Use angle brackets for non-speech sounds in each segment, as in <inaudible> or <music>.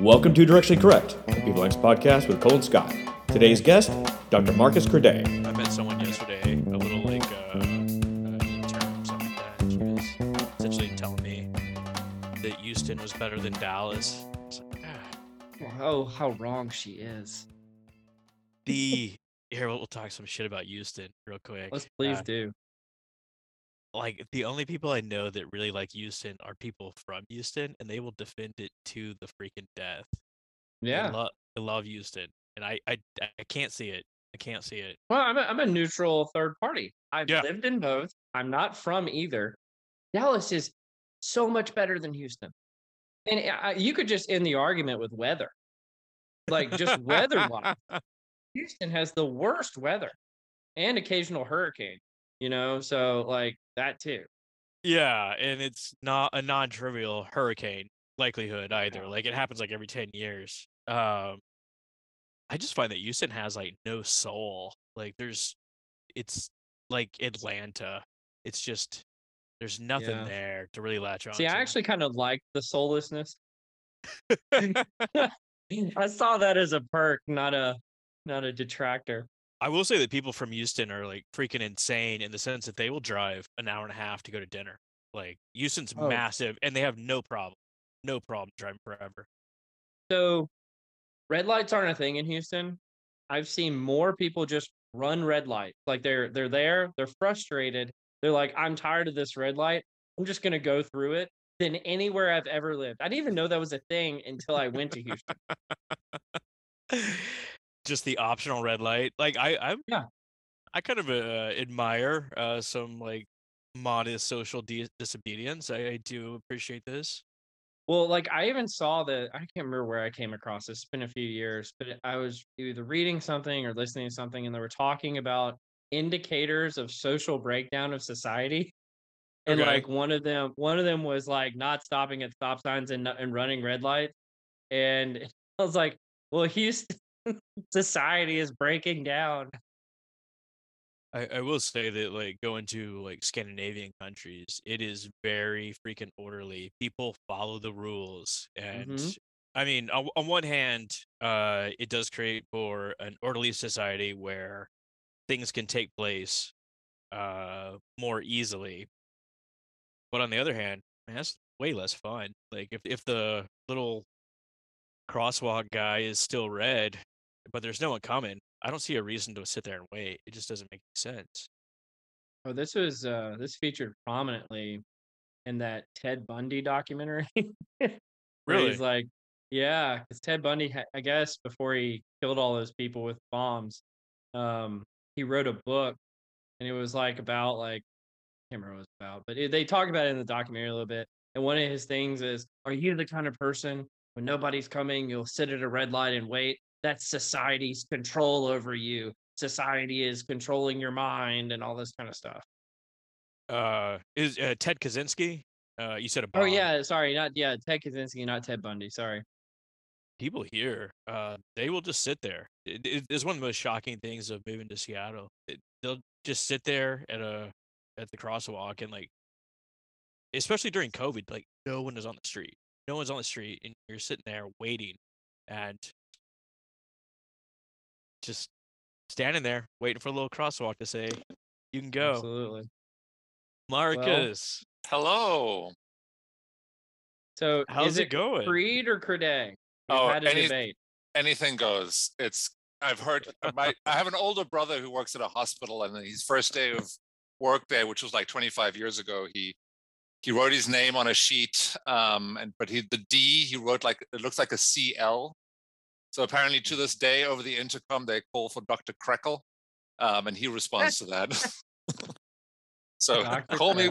Welcome to Directionally Correct, the People X podcast with Colin Scott. Today's guest, Dr. Marcus Crede. I met someone yesterday, a little like uh, uh, intern or something like that. She was essentially telling me that Houston was better than Dallas. I was like, ah. Oh, how wrong she is. the here we'll, we'll talk some shit about Houston real quick. Let's please Uh, do. Like the only people I know that really like Houston are people from Houston, and they will defend it to the freaking death. Yeah. lo- they love Houston, and I, I I can't see it. I can't see it. Well, I'm a, I'm a neutral third party. I've Yeah. lived in both. I'm not from either. Dallas is so much better than Houston. And eh, I, you could just end the argument with weather. Like just weather wise. <laughs> Houston has the worst weather and occasional hurricane, you know? So like that too. Yeah, and it's not a non-trivial hurricane likelihood either. Like it happens like every 10 years. Um I just find that Houston has like no soul. Like there's it's like Atlanta. It's just there's nothing Yeah. there to really latch on. See, I actually kind of like the soullessness. <laughs> <laughs> I saw that as a perk, not a not a detractor. I will say that people from Houston are like freaking insane in the sense that they will drive an hour and a half to go to dinner. Like Houston's Oh. massive and they have no problem. No problem driving forever. So red lights aren't a thing in Houston. I've seen more people just run red light. Like they're they're there, they're frustrated. They're like, I'm tired of this red light. I'm just gonna go through it than anywhere I've ever lived. I didn't even know that was a thing until I went to Houston. <laughs> <laughs> just the optional red light. Like I, I'm Yeah. I kind of uh, admire uh, some like modest social di- disobedience. I, I do appreciate this. Well, like I even saw the I can't remember where I came across this. It's been a few years, but I was either reading something or listening to something, and they were talking about indicators of social breakdown of society. And Okay. like one of them, one of them was like not stopping at stop signs and and running red lights. And <laughs> I was like, well, Houston <laughs> society is breaking down. I, I will say that like going to like Scandinavian countries, it is very freaking orderly. People follow the rules, and Mhm. I mean, on, on one hand, uh, it does create for an orderly society where things can take place uh more easily. But on the other hand, man, that's way less fun. Like if if the little crosswalk guy is still red, but there's no one coming, I don't see a reason to sit there and wait. It just doesn't make sense. Oh, this was uh this featured prominently in that Ted Bundy documentary. <laughs> Really? He's like, yeah, because Ted Bundy, I guess, before he killed all those people with bombs, um, he wrote a book, and it was like about like, I can't remember what it was about, but it, they talk about it in the documentary a little bit. And one of his things is, are you the kind of person when nobody's coming, you'll sit at a red light and wait? That's society's control over you. Society is controlling your mind and all this kind of stuff. Uh, is uh, Ted Kaczynski? Uh, you said a Oh yeah, sorry, not yeah, Ted Kaczynski, not Ted Bundy. Sorry. people here, uh, they will just sit there. It, it- it's one of the most shocking things of moving to Seattle. It, they'll just sit there at a at the crosswalk and like, especially during COVID, like no one is on the street. No one's on the street, and you're sitting there waiting, and just standing there waiting for a little crosswalk to say, "You can go." Absolutely. Marcus, Hello. So how's is it going? Creed or Crede? We've Oh, had any- debate. Anything goes. It's I've heard my I have an older brother who works at a hospital and his first day of work there, which was like 25 years ago, he he wrote his name on a sheet. Um and but he the D he wrote like it looks like a CL. So apparently to this day over the intercom they call for Dr. Krekel. Um and he responds to that. <laughs> <laughs> so Dr. call me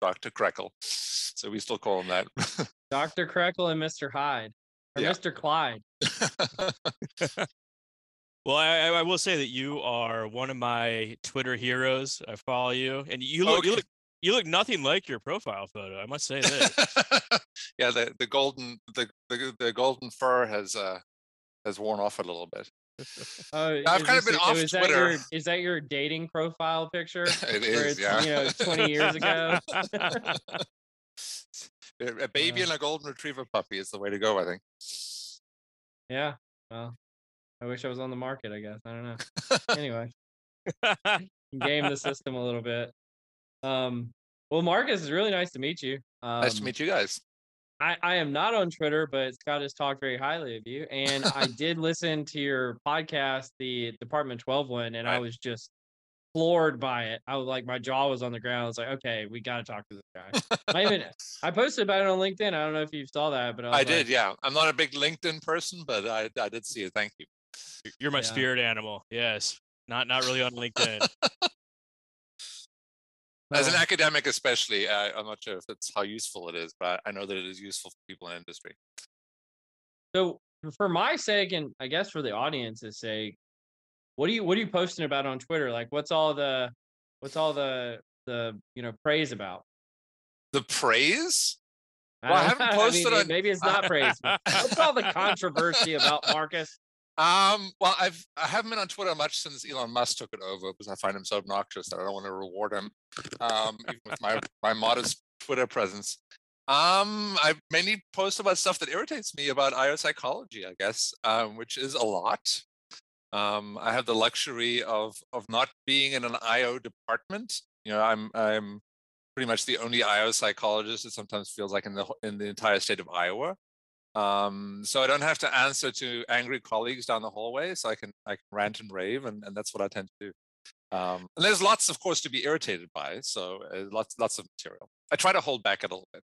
Dr. Krekel. So we still call him that. <laughs> Dr. Krekel and Mr. Hyde. Or Yeah. Mr. Clyde. Well, I, I I will say that you are one of my Twitter heroes. I follow you, and you look you look you look nothing like your profile photo. I must say this. yeah, the, the golden the, the the golden fur has uh has worn off a little bit. Oh, I've kind of been a- off is that Twitter. your- is that your dating profile picture? <laughs> It it's, yeah. you know, 20 years ago. <laughs> A <laughs> a baby Yeah. and a golden retriever puppy is the way to go, I think. Yeah. Well, I wish I was on the market. I guess I don't know. anyway, game the system a little bit. Um. Well, Marcus, it's really nice to meet you. Um, nice to meet you guys. I, I am not on Twitter, but Scott has talked very highly of you. And I <laughs> did listen to your podcast, the Department 12 one, and I was just floored by it. I was like, my jaw was on the ground. I was like, okay, we got to talk to this guy. I even <laughs> I posted about it on LinkedIn. I don't know if you saw that, but I, was I like, did, yeah. I'm not a big LinkedIn person, but I, I did see it. Thank you. You're my Yeah. spirit animal. Yes. Not not really on LinkedIn. <laughs> As an academic, especially, uh, I'm not sure if that's how useful it is, but I know that it is useful for people in industry. So for my sake, and I guess for the audience's sake, what do you what are you posting about on Twitter? Like, what's all the what's all the the you know praise about? The praise? Well, I haven't <laughs> posted mean, on- maybe it's not praise. but What's all the <laughs> controversy about Marcus? Um, well, I've I haven't been on Twitter much since Elon Musk took it over because I find him so obnoxious that I don't want to reward him, um, even with my my modest Twitter presence. Um, I mainly post about stuff that irritates me about IO psychology, I guess, um, which is a lot. Um, I have the luxury of of not being in an IO department. You know, I'm I'm pretty much the only IO psychologist. It sometimes feels like in the in the entire state of Iowa. Um, so I don't have to answer to angry colleagues down the hallway. So I can I can rant and rave, and, and that's what I tend to do. Um, and there's lots, of course, to be irritated by. So uh, lots lots of material. I try to hold back a little bit.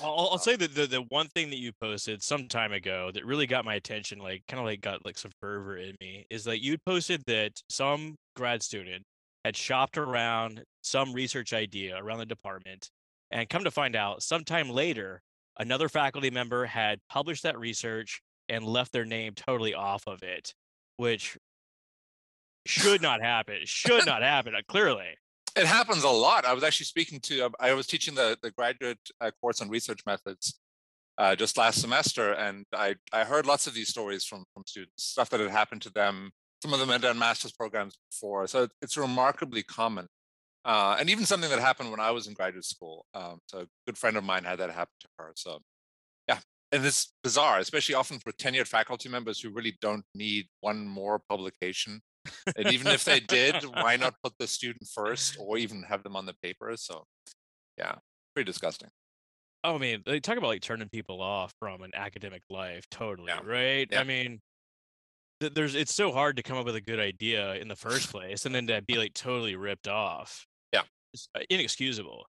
I'll, I'll say that the, the one thing that you posted some time ago that really got my attention, like kind of like got like some fervor in me, is that you posted that some grad student had shopped around some research idea around the department, and come to find out, sometime later, another faculty member had published that research and left their name totally off of it, which should not happen. Should not happen. uh, Clearly. It happens a lot. I was actually speaking to. um, I was teaching the the graduate uh, course on research methods uh, just last semester, and I I heard lots of these stories from from students, stuff that had happened to them. Some of them had done master's programs before, so it's remarkably common. Uh, and even something that happened when I was in graduate school. Um, so a good friend of mine had that happen to her. So yeah, and it's bizarre, especially often for tenured faculty members who really don't need one more publication. And even if they did, why not put the student first or even have them on the paper? So yeah, pretty disgusting. Oh, I mean, they talk about like turning people off from an academic life. Totally, Yeah. right? Yeah. I mean, th- there's it's so hard to come up with a good idea in the first place, and then to be like totally ripped off. Uh, inexcusable.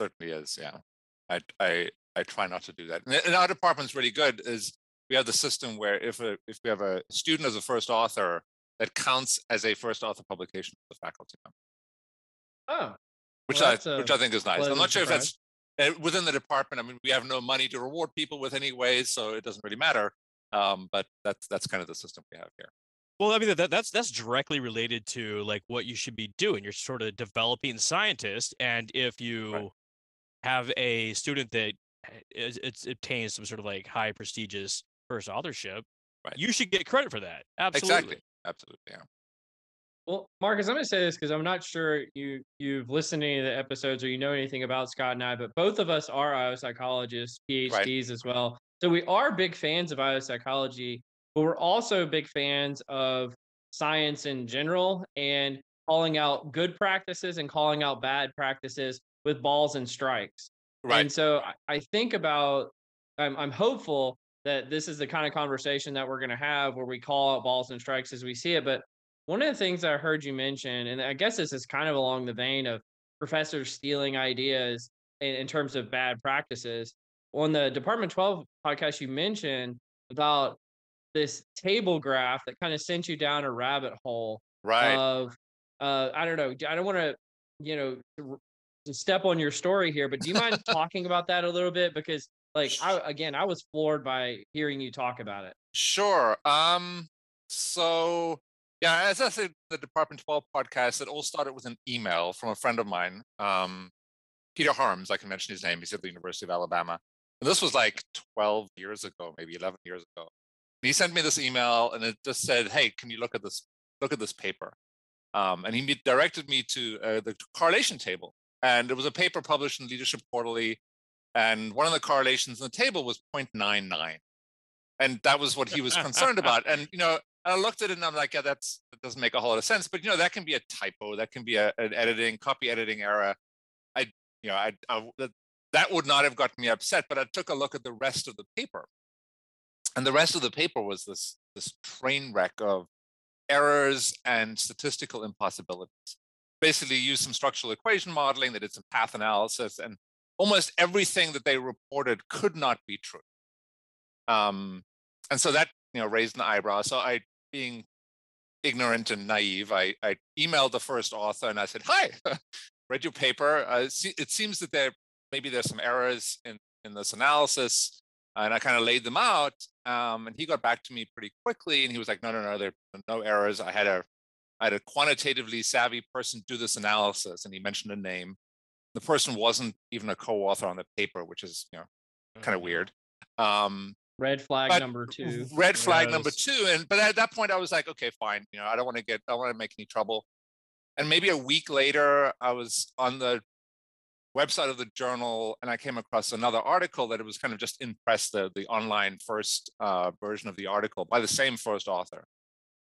certainly is. Yeah, I I I try not to do that. And, our department's really good. Is we have the system where if a if we have a student as a first author, that counts as a first author publication for the faculty member, Oh, which Well, I which I think is nice. I'm not sure if that's uh, within the department. I mean, we have no money to reward people with anyway, so it doesn't really matter. Um, but that's that's kind of the system we have here. Well, I mean, that, that's that's directly related to like what you should be doing. You're sort of developing scientist, and if you have a student that h- it's obtains some sort of like high prestigious first authorship, Right. you should get credit for that. Absolutely. Exactly. Absolutely. Yeah. well, Marcus, I'm going to say this because I'm not sure you you've listened to any of the episodes or you know anything about Scott and I, but both of us are IO psychologists, PhDs as well. So we are big fans of IO psychology, but we're also big fans of science in general and calling out good practices and calling out bad practices with balls and strikes. Right. And so I- think about, I'm, I'm hopeful that this is the kind of conversation that we're going to have where we call out balls and strikes as we see it. But one of the things I heard you mention, and I guess this is kind of along the vein of professors stealing ideas in, in terms of bad practices. On the Department 12 podcast, you mentioned about this table graph that kind of sent you down a rabbit hole right. of uh I don't know, I don't want to, you know, to, to step on your story here, but do you mind <laughs> talking about that a little bit because like I again, I was floored by hearing you talk about it. Sure. Um, so yeah, as I said, the Department 12 podcast, it all started with an email from a friend of mine, um, Peter Harms. I can mention his name. He's at the University of Alabama. And this was like 12 years ago, maybe 11 years ago. He sent me this email and it just said, Hey, can you look at this, look at this paper? Um, and he directed me to uh, the correlation table. And it was a paper published in Leadership Quarterly. And one of the correlations in the table was 0.99. and that was what he was concerned <laughs> about. And you know, I looked at it and I'm like, yeah, that's that doesn't make a whole lot of sense. But you know, that can be a typo, that can be a, an editing, copy editing error. I, you know, I, I that, that would not have gotten me upset. But I took a look at the rest of the paper, and the rest of the paper was this this train wreck of errors and statistical impossibilities. Basically, used some structural equation modeling, they did some path analysis, and almost everything that they reported could not be true. Um, and so that you know raised an eyebrow. So I, being ignorant and naive, I, I emailed the first author and I said, "Hi, <laughs> read your paper. Uh, it seems that there maybe there's some errors in in this analysis." And I kind of laid them out, um, and he got back to me pretty quickly, and he was like, "No, no, no, there are no errors. I had a I had a quantitatively savvy person do this analysis, and he mentioned a name. The person wasn't even a co-author on the paper, which is you know kind of mm-hmm. weird. Um, red flag number two. <laughs> Red flag yes. number two, and but at that point I was like, okay, fine. You know, I don't want to get, I don't want to make any trouble. And maybe a week later, I was on the website of the journal and I came across another article that it was kind of just in press, the, the online first uh, version of the article by the same first author.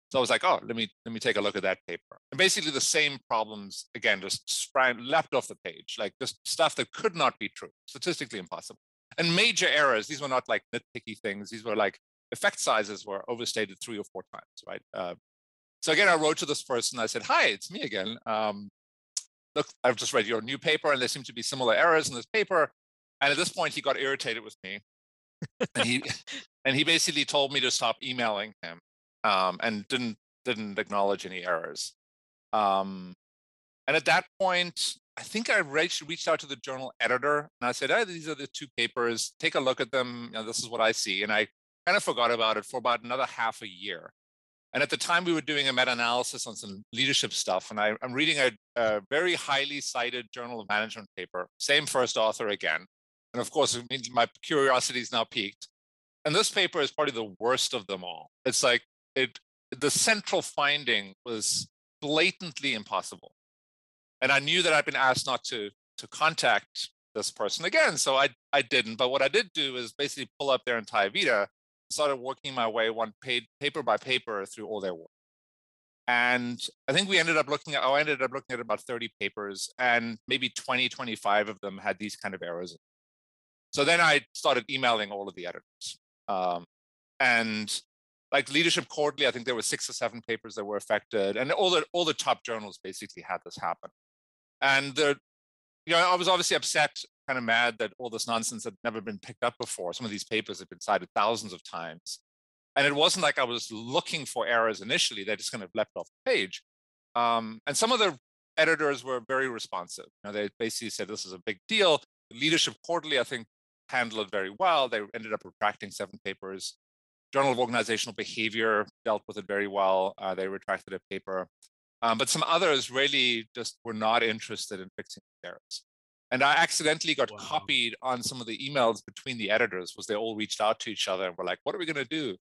So I was like, oh, let me let me take a look at that paper. And basically the same problems again just sprang left off the page, like just stuff that could not be true, statistically impossible. And major errors. These were not like nitpicky things. These were like effect sizes were overstated three or four times, right? Uh, so again, I wrote to this person. I said, "Hi, it's me again. Um, look, I've just read your new paper, and there seem to be similar errors in this paper." And at this point, he got irritated with me, and he <laughs> <laughs> and he basically told me to stop emailing him um, and didn't didn't acknowledge any errors. Um, and at that point, I think I reached, reached out to the journal editor and I said, "Hey, these are the two papers. Take a look at them. You know, this is what I see." And I kind of forgot about it for about another half a year. And at the time, we were doing a meta-analysis on some leadership stuff, and I, am reading a, a, very highly cited Journal of Management paper, same first author again. And of course, it means my curiosity is now piqued. And this paper is probably the worst of them all. It's like it the central finding was blatantly impossible. And I knew that I'd been asked not to to contact this person again, so I I didn't. But what I did do is basically pull up their entire Vita, started working my way one paper by paper through all their work. And I think we ended up looking at, oh, I ended up looking at about 30 papers and maybe 20, 25 of them had these kind of errors. So then I started emailing all of the editors. Um, and like leadership quarterly i think there were six or seven papers that were affected and all the all the top journals basically had this happen and the you know i was obviously upset kind of mad that all this nonsense had never been picked up before. Some of these papers had been cited thousands of times. And it wasn't like i was looking for errors initially they just kind of left off the page. Um, and some of the editors were very responsive. You know, they basically said this is a big deal. Leadership quarterly i think handled it very well. They ended up retracting seven papers. Journal of Organizational Behavior dealt with it very well. Uh, they retracted a paper. Um, but some others really just were not interested in fixing errors. And I accidentally got wow. copied on some of the emails between the editors was they all reached out to each other and were like, what are we going to do?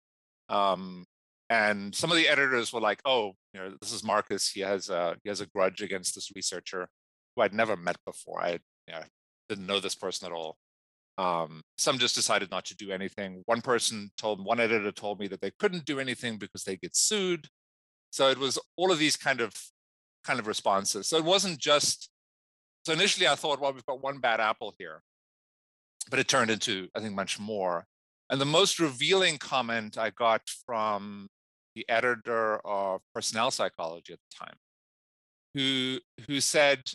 Um, and some of the editors were like, oh, you know, this is Marcus. He has a, he has a grudge against this researcher who I'd never met before. I you know, didn't know this person at all. Um, some just decided not to do anything. One person told one editor told me that they couldn't do anything because they get sued. So it was all of these kind of kind of responses. So it wasn't just so initially I thought, well, we've got one bad apple here, but it turned into I think much more. And the most revealing comment I got from the editor of personnel psychology at the time, who who said,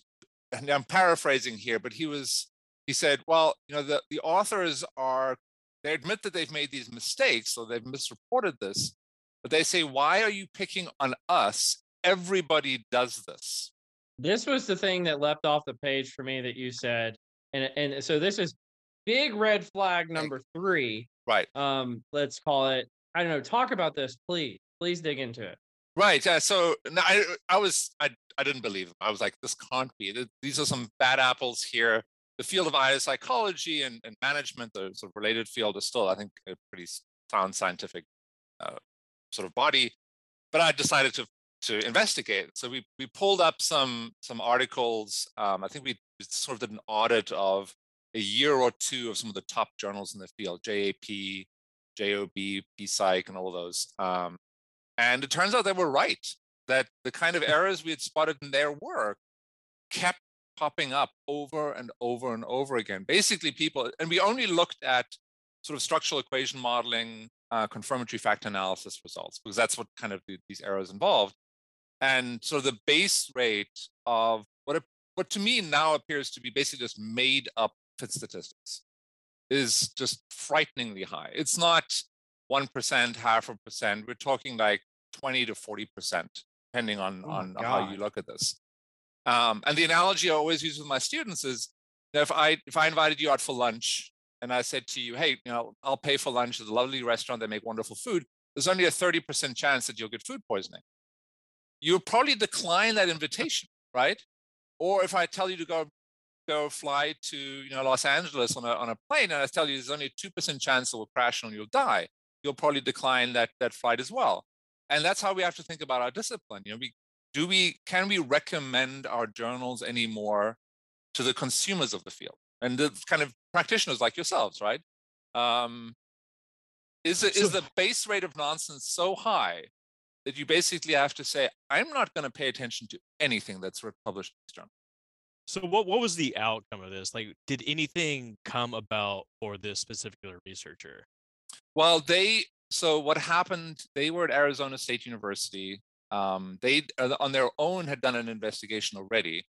and I'm paraphrasing here, but he was he said, well, you know, the, the authors are, they admit that they've made these mistakes, so they've misreported this, but they say, why are you picking on us? Everybody does this. This was the thing that leapt off the page for me that you said. And, and so this is big red flag number three. Right. Um, let's call it, I don't know, talk about this, please. Please dig into it. Right. Yeah. So I, I was, I, I didn't believe him. I was like, this can't be. These are some bad apples here the field of IO psychology and, and management, the sort of related field, is still, I think, a pretty sound scientific uh, sort of body. But I decided to to investigate. So we we pulled up some some articles. Um, I think we sort of did an audit of a year or two of some of the top journals in the field: JAP, JOB, PSYCH, and all of those. Um, and it turns out they were right that the kind of errors we had spotted in their work kept popping up over and over and over again. Basically, people, and we only looked at sort of structural equation modeling, uh, confirmatory factor analysis results, because that's what kind of the, these errors involved. And so the base rate of what, what to me now appears to be basically just made up fit statistics is just frighteningly high. It's not 1%, half a percent. We're talking like 20 to 40%, depending on, Oh on how you look at this. Um, and the analogy I always use with my students is if I if I invited you out for lunch and I said to you, hey, you know, I'll pay for lunch at a lovely restaurant, they make wonderful food, there's only a 30% chance that you'll get food poisoning. You'll probably decline that invitation, right? Or if I tell you to go go fly to you know Los Angeles on a on a plane and I tell you there's only a two percent chance it will crash and you'll die, you'll probably decline that that flight as well. And that's how we have to think about our discipline. You know, we do we can we recommend our journals anymore to the consumers of the field and the kind of practitioners like yourselves, right? Um, is it is So- the base rate of nonsense so high that you basically have to say, I'm not going to pay attention to anything that's published in this journal? So what what was the outcome of this? Like, did anything come about for this specific researcher? Well, they so what happened? They were at Arizona State University. Um, they uh, on their own had done an investigation already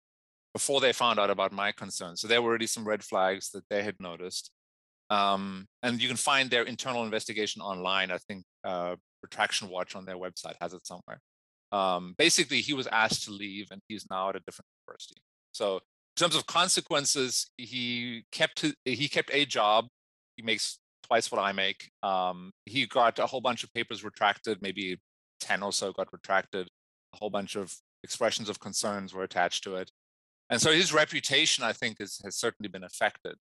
before they found out about my concerns. So there were already some red flags that they had noticed. Um, and you can find their internal investigation online. I think uh, Retraction Watch on their website has it somewhere. Um, basically, he was asked to leave, and he's now at a different university. So in terms of consequences, he kept he kept a job. He makes twice what I make. Um, he got a whole bunch of papers retracted, maybe 10 or so got retracted. A whole bunch of expressions of concerns were attached to it. And so his reputation, I think, is, has certainly been affected.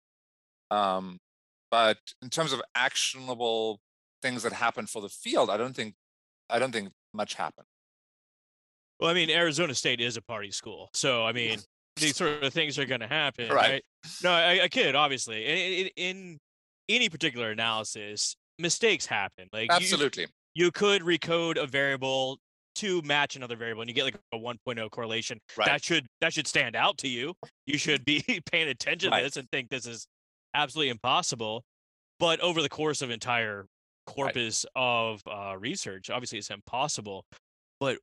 Um, but in terms of actionable things that happen for the field, I don't think I don't think much happened. Well, I mean, Arizona State is a party school, so I mean, <laughs> these sort of things are going to happen, Right. right? No, I, I kid, obviously. In, in, any particular analysis, mistakes happen. Like you- Absolutely. you could recode a variable to match another variable and you get like a 1.0 correlation Right. that should that should stand out to you you should be <laughs> paying attention Right. to this and think this is absolutely impossible but over the course of entire corpus of uh, research obviously it's impossible but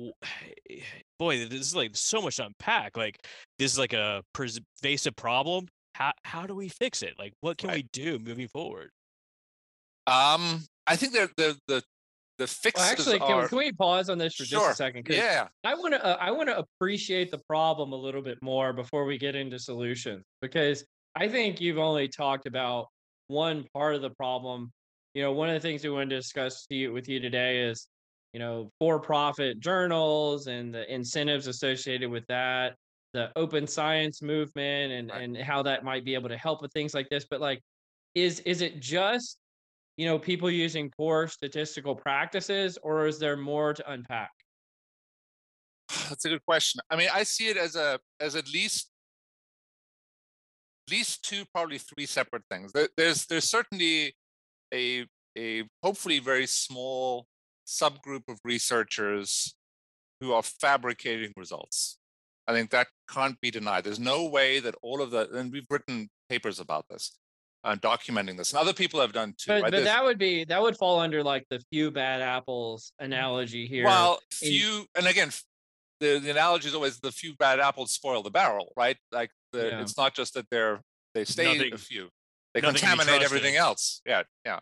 <sighs> boy this is like so much to unpack like this is like a pervasive problem how, how do we fix it like what can Right. we do moving forward Um, I think the the the the fixes Well, actually, can, are can we pause on this for just Sure. a second? 'Cause yeah I want to uh, I want to appreciate the problem a little bit more before we get into solutions because I think you've only talked about one part of the problem. You know, one of the things we want to discuss to you, with you today is, you know, for-profit journals and the incentives associated with that, the open science movement and Right. and how that might be able to help with things like this. But like, is is it just you know people using poor statistical practices, or is there more to unpack? That's a good question. I mean, I see it as a as at least at least two, probably three separate things. There's there's certainly a a hopefully very small subgroup of researchers who are fabricating results. I think that can't be denied. There's no way that all of the and we've written papers about this, uh, documenting this, and other people have done too. But, right? but that would be that would fall under like the few bad apples analogy here. Well, is- few, and again, the, the analogy is always the few bad apples spoil the barrel, right? Like the, Yeah. it's not just that they're they stay Nothing- a few, they nothing contaminate everything else. Yeah, yeah.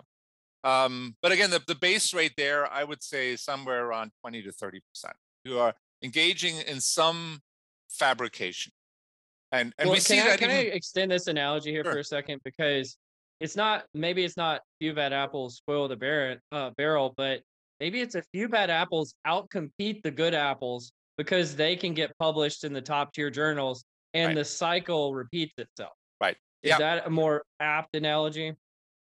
Um, but again, the, the base rate there, I would say somewhere around 20 to 30 percent who are engaging in some fabrication. And and well, we see can I, that can I extend this analogy here Sure. for a second because it's not maybe it's not few bad apples spoil the barrel, uh, barrel, but maybe it's a few bad apples outcompete the good apples because they can get published in the top tier journals and Right. the cycle repeats itself. Right. Is Yeah. that a more apt analogy?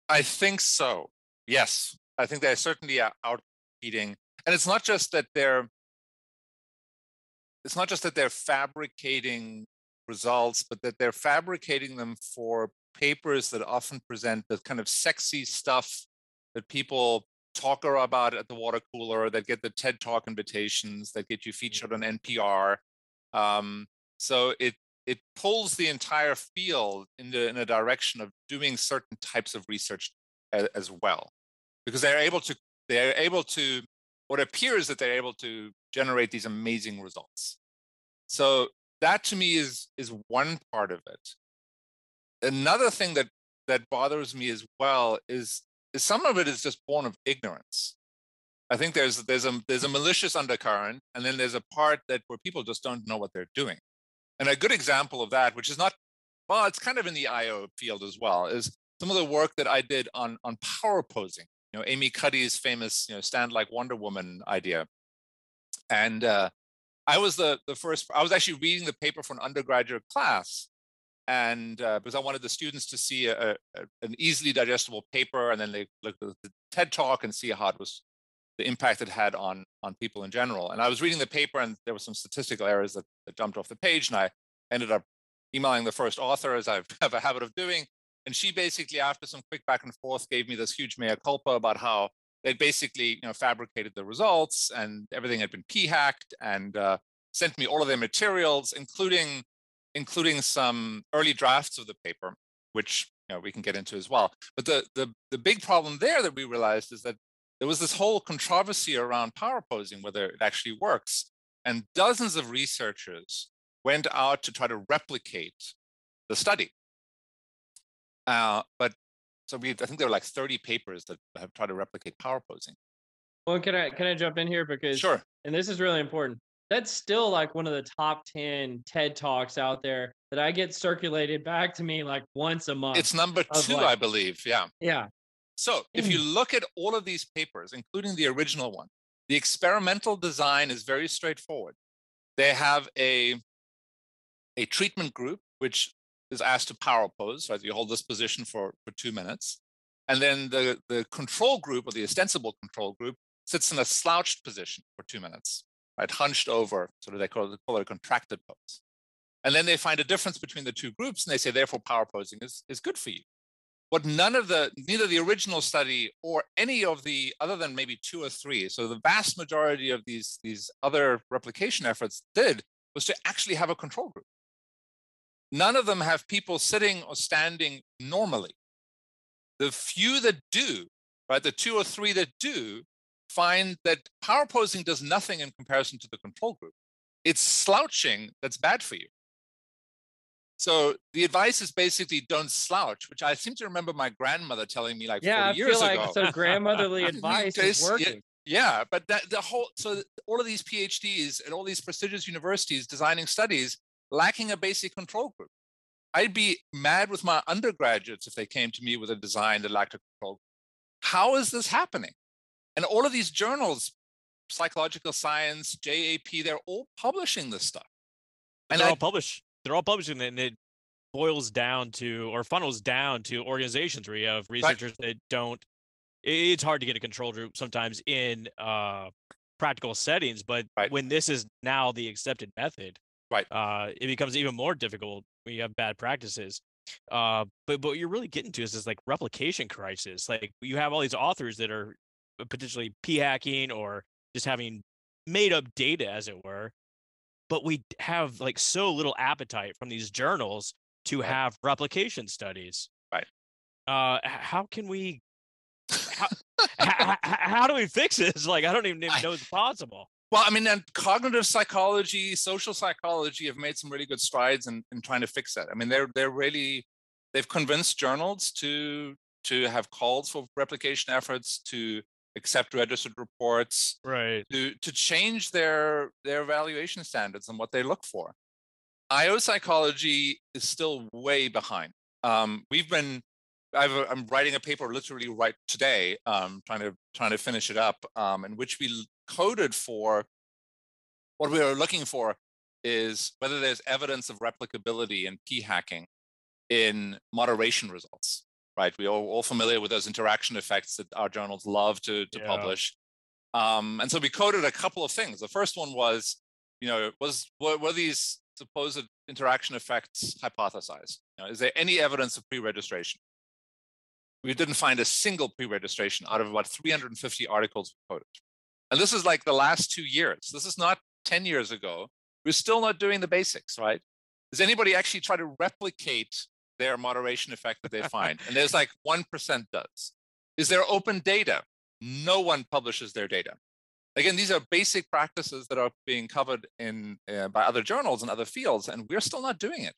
I think so. Yes, I think they're certainly out- outcompeting, and it's not just that they're. It's not just that they're fabricating results, but that they're fabricating them for papers that often present the kind of sexy stuff that people talk about at the water cooler, that get the TED Talk invitations, that get you featured on NPR. Um, so it it pulls the entire field in, the, in a direction of doing certain types of research as, as well, because they're able to they're able to what appears that they're able to generate these amazing results. So that to me is is one part of it. Another thing that that bothers me as well is, is some of it is just born of ignorance. I think there's there's a there's a malicious undercurrent, and then there's a part that where people just don't know what they're doing. And a good example of that, which is not well, it's kind of in the IO field as well, is some of the work that I did on on power posing. You know, Amy Cuddy's famous you know stand like Wonder Woman idea, and uh, I was the the first. I was actually reading the paper for an undergraduate class, and uh, because I wanted the students to see a, a, an easily digestible paper, and then they look at the TED talk and see how it was the impact it had on on people in general. And I was reading the paper, and there were some statistical errors that, that jumped off the page, and I ended up emailing the first author, as I <laughs> have a habit of doing. And she basically, after some quick back and forth, gave me this huge mea culpa about how they basically you know fabricated the results and everything had been p hacked and uh, sent me all of their materials including including some early drafts of the paper which you know we can get into as well but the the, the big problem there that we realized is that there was this whole controversy around power posing whether it actually works and dozens of researchers went out to try to replicate the study uh, but so we, I think there were like 30 papers that have tried to replicate power posing. Well, can I can I jump in here because sure, and this is really important. That's still like one of the top 10 TED talks out there that I get circulated back to me like once a month. It's number two, like, I believe. Yeah. Yeah. So if you mm. look at all of these papers, including the original one, the experimental design is very straightforward. They have a a treatment group which is asked to power pose, right? You hold this position for, for two minutes. And then the, the control group or the ostensible control group sits in a slouched position for two minutes, right? Hunched over, sort of they call it, call it a contracted pose. And then they find a difference between the two groups and they say, therefore, power posing is, is good for you. What none of the, neither the original study or any of the, other than maybe two or three, so the vast majority of these, these other replication efforts did was to actually have a control group. None of them have people sitting or standing normally. The few that do, right, the two or three that do, find that power posing does nothing in comparison to the control group. It's slouching that's bad for you. So the advice is basically don't slouch, which I seem to remember my grandmother telling me like yeah, 40 I feel like ago. So grandmotherly <laughs> advice is working. Yeah, but that, the whole so all of these PhDs and all these prestigious universities designing studies lacking a basic control group. I'd be mad with my undergraduates if they came to me with a design that lacked a control group. How is this happening? And all of these journals, psychological science, JAP, they're all publishing this stuff. And they're I, all published. They're all publishing it, and it boils down to or funnels down to organizations where you have researchers right. that don't. It's hard to get a control group sometimes in uh, practical settings, but right. when this is now the accepted method, right uh, it becomes even more difficult when you have bad practices uh, but but what you're really getting to is this like replication crisis like you have all these authors that are potentially p hacking or just having made up data as it were but we have like so little appetite from these journals to right. have replication studies right uh how can we how, <laughs> how, how, do we fix this <laughs> like i don't even know it's possible well, I mean, and cognitive psychology, social psychology have made some really good strides in, in trying to fix that. I mean, they're they're really they've convinced journals to to have calls for replication efforts, to accept registered reports, right? To to change their their evaluation standards and what they look for. IO psychology is still way behind. Um, we've been i am writing a paper literally right today, um, trying to trying to finish it up, um, in which we coded for what we are looking for is whether there's evidence of replicability and p hacking in moderation results right we are all familiar with those interaction effects that our journals love to, to yeah. publish um, and so we coded a couple of things the first one was you know was were, were these supposed interaction effects hypothesized you know, is there any evidence of pre-registration we didn't find a single pre-registration out of about 350 articles coded, And this is like the last two years. This is not 10 years ago. We're still not doing the basics, right? Does anybody actually try to replicate their moderation effect that they find? and there's like <laughs> 1% does. Is there open data? No one publishes their data. Again, these are basic practices that are being covered in uh, by other journals and other fields, and we're still not doing it.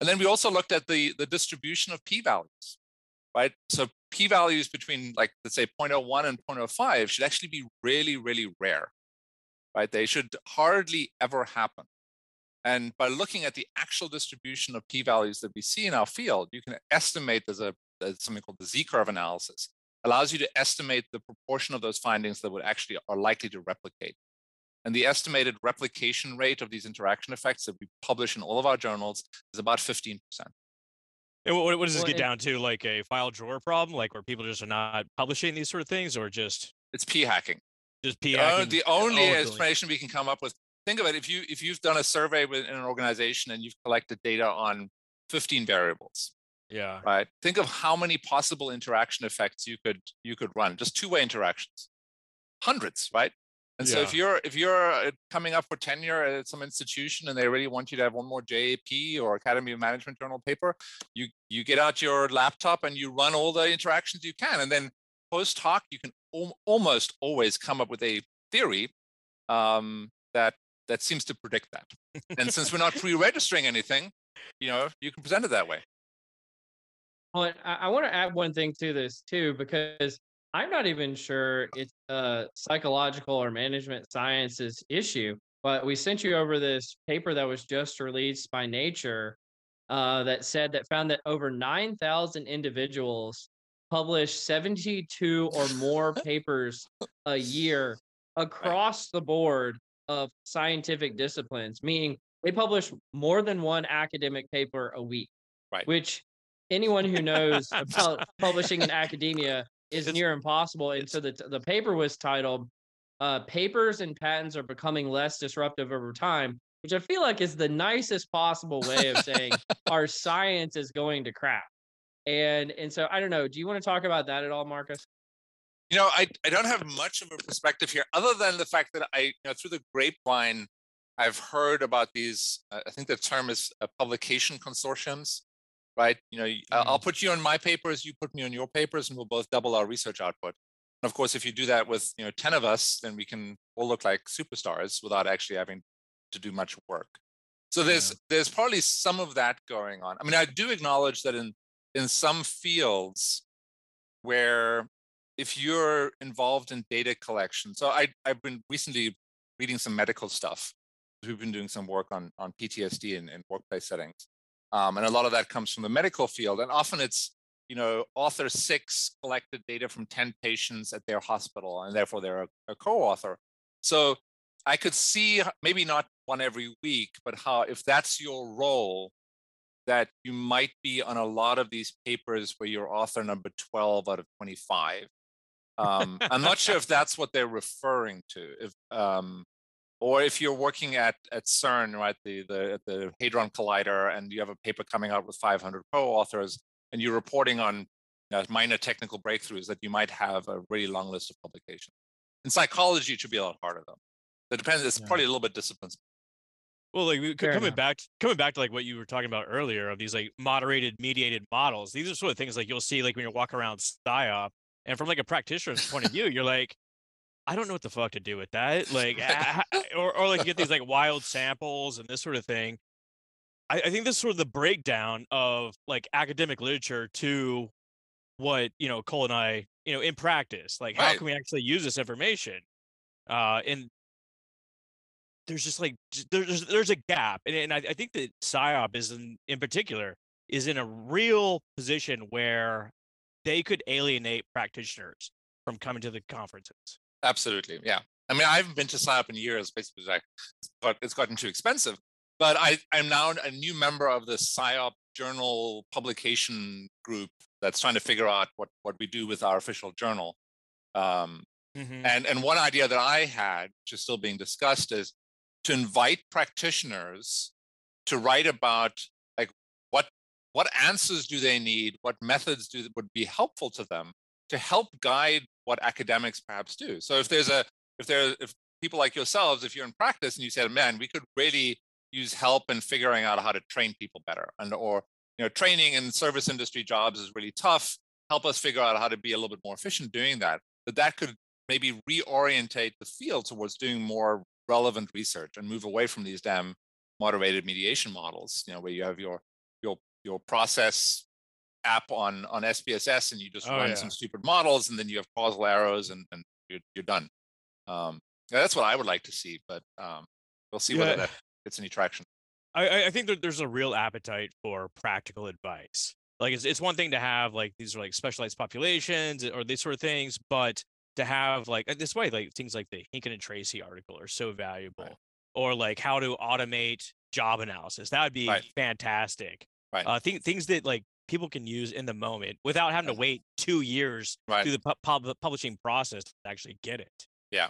And then we also looked at the, the distribution of p-values, right? So p-values between like, let's say 0.01 and 0.05 should actually be really, really rare, right? They should hardly ever happen. And by looking at the actual distribution of p-values that we see in our field, you can estimate there's a there's something called the z-curve analysis allows you to estimate the proportion of those findings that would actually are likely to replicate. And the estimated replication rate of these interaction effects that we publish in all of our journals is about 15%. And what, what does this well, get down to? Like a file drawer problem, like where people just are not publishing these sort of things, or just it's p hacking. Just p hacking. the only oh, explanation we can come up with. Think of it: if you if you've done a survey within an organization and you've collected data on 15 variables, yeah. Right. Think of how many possible interaction effects you could you could run. Just two-way interactions. Hundreds, right? And yeah. so if you're if you're uh, coming up for tenure at some institution and they really want you to have one more JAP or Academy of Management Journal paper, you you get out your laptop and you run all the interactions you can, and then post hoc you can al- almost always come up with a theory um, that that seems to predict that. and since we're not <laughs> pre-registering anything, you know, you can present it that way. Well, I, I want to add one thing to this too, because I'm not even sure it's a psychological or management sciences issue. But we sent you over this paper that was just released by Nature uh, that said that found that over 9,000 individuals publish 72 or more <laughs> papers a year across the board of scientific disciplines, meaning they publish more than one academic paper a week. Right. Which anyone who knows <laughs> about publishing in academia is near impossible. And so the the paper was titled uh, "Papers and Patents Are Becoming Less Disruptive Over Time," which I feel like is the nicest possible way of saying <laughs> our science is going to crap. And and so I don't know. Do you want to talk about that at all, Marcus? You know, I, I don't have much of a perspective here, other than the fact that I, you know, through the grapevine, I've heard about these. Uh, I think the term is uh, publication consortiums, right? You know, mm-hmm. I'll put you on my papers, you put me on your papers, and we'll both double our research output. And of course, if you do that with you know 10 of us, then we can all look like superstars without actually having to do much work. So there's yeah. there's probably some of that going on. I mean, I do acknowledge that in in some fields where if you're involved in data collection, so I I've been recently reading some medical stuff. We've been doing some work on on PTSD in, in workplace settings. Um, and a lot of that comes from the medical field. And often it's, you know, author six collected data from 10 patients at their hospital, and therefore they're a, a co author. So I could see maybe not one every week, but how, if that's your role, that you might be on a lot of these papers where you're author number 12 out of 25. Um, I'm not sure if that's what they're referring to. If um, or if you're working at at CERN, right, the the the Hadron Collider, and you have a paper coming out with 500 co-authors, and you're reporting on uh, minor technical breakthroughs, that you might have a really long list of publications. In psychology, it should be a lot harder though. It depends. It's yeah. probably a little bit discipline. Well, like Fair coming enough. back, coming back to like what you were talking about earlier of these like moderated, mediated models. These are sort of things like you'll see like when you're walking around SIOP, and from like a practitioner's point of view, you're like, I don't know what the fuck to do with that. Like, <laughs> or, or like get these like wild samples and this sort of thing. I, I think this is sort of the breakdown of like academic literature to what, you know, Cole and I, you know, in practice, like how can we actually use this information? Uh, and there's just like, there's, there's a gap. And, and I, I think that SIOP is in, in particular is in a real position where they could alienate practitioners from coming to the conferences. Absolutely. Yeah. I mean, I haven't been to SIOP in years, basically, but it's gotten too expensive. But I, I'm now a new member of the SIOP journal publication group that's trying to figure out what, what we do with our official journal. Um, mm-hmm. and, and one idea that I had, which is still being discussed, is to invite practitioners to write about what answers do they need? What methods do would be helpful to them to help guide what academics perhaps do? So if there's a if there if people like yourselves, if you're in practice and you said, man, we could really use help in figuring out how to train people better, and or you know, training in service industry jobs is really tough. Help us figure out how to be a little bit more efficient doing that. That that could maybe reorientate the field towards doing more relevant research and move away from these damn moderated mediation models. You know, where you have your your process app on on SPSS and you just Oh, run yeah. some stupid models and then you have causal arrows and, and you're, you're done. Um, yeah, that's what I would like to see, but um, we'll see Yeah. whether that gets any traction. I, I- think that there's a real appetite for practical advice. Like it's it's one thing to have like these are like specialized populations or these sort of things, but to have like this way like things like the Hinkin and Tracey article are so valuable, or like how to automate job analysis. That would be Right. fantastic. Right. Uh, think things that like people can use in the moment without having to wait two years Right. through the pu- pub- publishing process to actually get it. Yeah.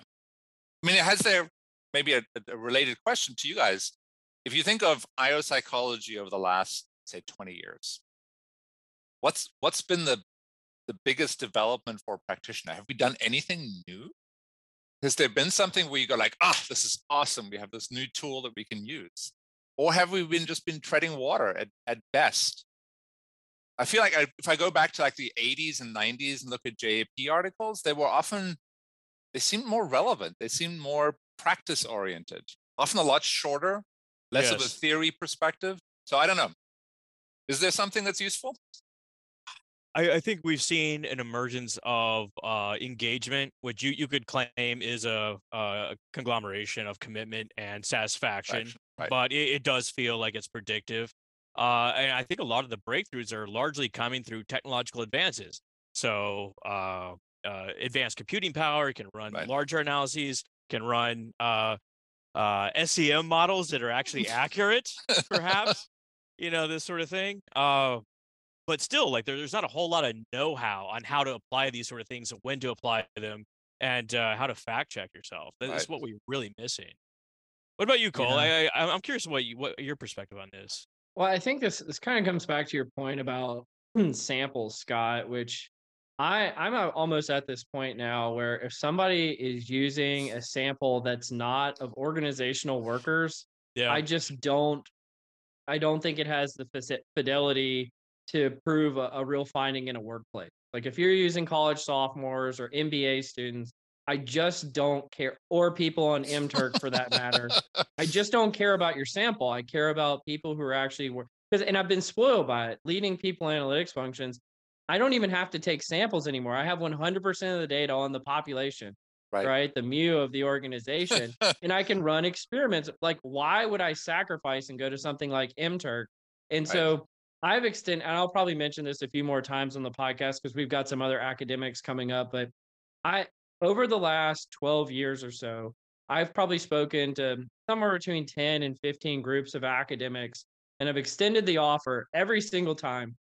I mean, has there maybe a, a related question to you guys? If you think of IO psychology over the last, say, 20 years, what's what's been the the biggest development for practitioner? Have we done anything new? Has there been something where you go like, ah, this is awesome. We have this new tool that we can use. Or have we been just been treading water at, at best? I feel like I, if I go back to like the 80s and 90s and look at JAP articles, they were often they seemed more relevant. They seemed more practice oriented, often a lot shorter, less of a theory perspective. So I don't know. Is there something that's useful? I, I think we've seen an emergence of uh, engagement, which you, you could claim is a, a conglomeration of commitment and satisfaction, Action, Right. but it, it does feel like it's predictive. Uh, and I think a lot of the breakthroughs are largely coming through technological advances. So, uh, uh, advanced computing power can run Right. larger analyses, can run uh, uh, SEM models that are actually accurate, perhaps, <laughs> you know, this sort of thing. Uh, but still like there, there's not a whole lot of know-how on how to apply these sort of things and when to apply them and uh, how to fact check yourself that's Right. what we're really missing what about you cole Yeah. I, I i'm curious what you what your perspective on this Well, I think this this kind of comes back to your point about hmm, samples, Scott, which I I'm almost at this point now where if somebody is using a sample that's not of organizational workers, yeah I just don't I don't think it has the fidelity to prove a, a real finding in a workplace. Like if you're using college sophomores or MBA students, I just don't care or people on MTurk for that matter. I <laughs> just don't care about your sample. I care about people who are actually because and I've been spoiled by it. Leading people analytics functions, I don't even have to take samples anymore. I have 100% of the data on the population, Right. right? The mu of the organization, <laughs> and I can run experiments. Like, why would I sacrifice and go to something like MTurk? And Right. so I've extended, and I'll probably mention this a few more times on the podcast because we've got some other academics coming up. But I, over the last 12 years or so, I've probably spoken to somewhere between 10 and 15 groups of academics and have extended the offer every single time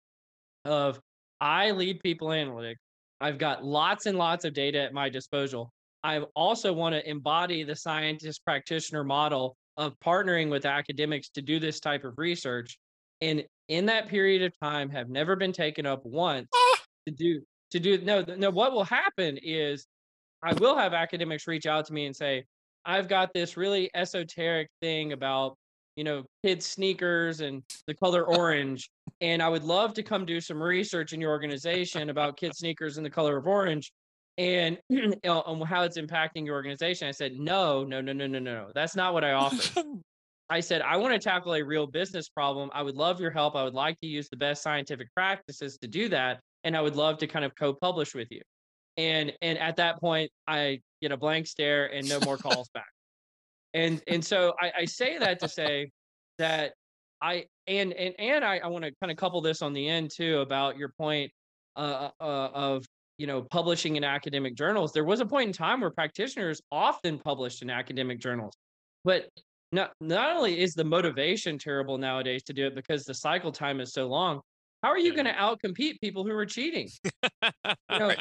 of I lead people analytics. I've got lots and lots of data at my disposal. I also want to embody the scientist practitioner model of partnering with academics to do this type of research. And in that period of time have never been taken up once <laughs> to do to do no no what will happen is I will have academics reach out to me and say, I've got this really esoteric thing about, you know, kids' sneakers and the color orange. And I would love to come do some research in your organization about kids' sneakers and the color of orange and <clears throat> you know, on how it's impacting your organization. I said, no, no, no, no, no, no. That's not what I offer. <laughs> I said, I want to tackle a real business problem. I would love your help. I would like to use the best scientific practices to do that. And I would love to kind of co-publish with you. And and at that point, I get a blank stare and no more calls back. And and so I, I say that to say that I and and and I, I want to kind of couple this on the end too about your point uh, uh, of you know publishing in academic journals. There was a point in time where practitioners often published in academic journals, but not not only is the motivation terrible nowadays to do it because the cycle time is so long. How are you going to outcompete people who are cheating? <laughs> You know,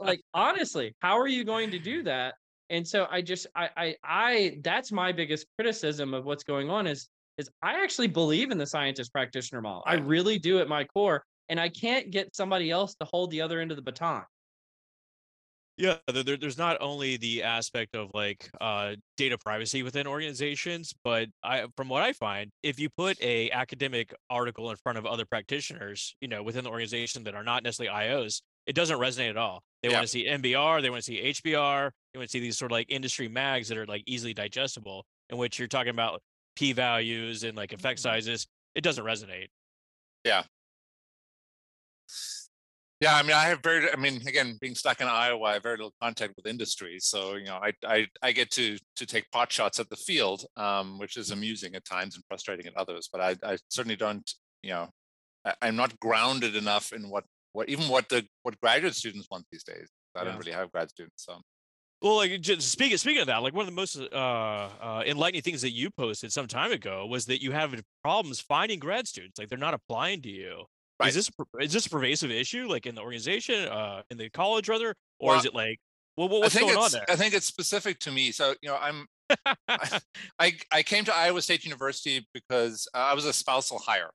like honestly, how are you going to do that? And so I just I I I that's my biggest criticism of what's going on is is I actually believe in the scientist practitioner model. I really do at my core, and I can't get somebody else to hold the other end of the baton. Yeah, there, there- there's not only the aspect of like uh, data privacy within organizations, but I, from what I find, if you put a academic article in front of other practitioners, you know, within the organization that are not necessarily IOs, it doesn't resonate at all. They Yeah. want to see MBR, they want to see HBR, they want to see these sort of like industry mags that are like easily digestible, in which you're talking about p values and like effect sizes. It doesn't resonate. Yeah, I mean, I have very, I mean, again, being stuck in Iowa, I have very little contact with industry. So, you know, I, I, I get to, to take pot shots at the field, um, which is amusing at times and frustrating at others, but I, I certainly don't, you know, I, I'm not grounded enough in what, what, even what the, what graduate students want these days. I don't really have grad students, so. Well, like just speaking speaking of that, like one of the most uh, uh, enlightening things that you posted some time ago was that you have problems finding grad students. Like they're not applying to you. Right. Is this a is this a pervasive issue, like in the organization, uh, in the college rather, or Well, is it like, well, what's think going on there? I think it's specific to me. So, you know, I'm, <laughs> <laughs> I, I came to Iowa State University because uh, I was a spousal hire.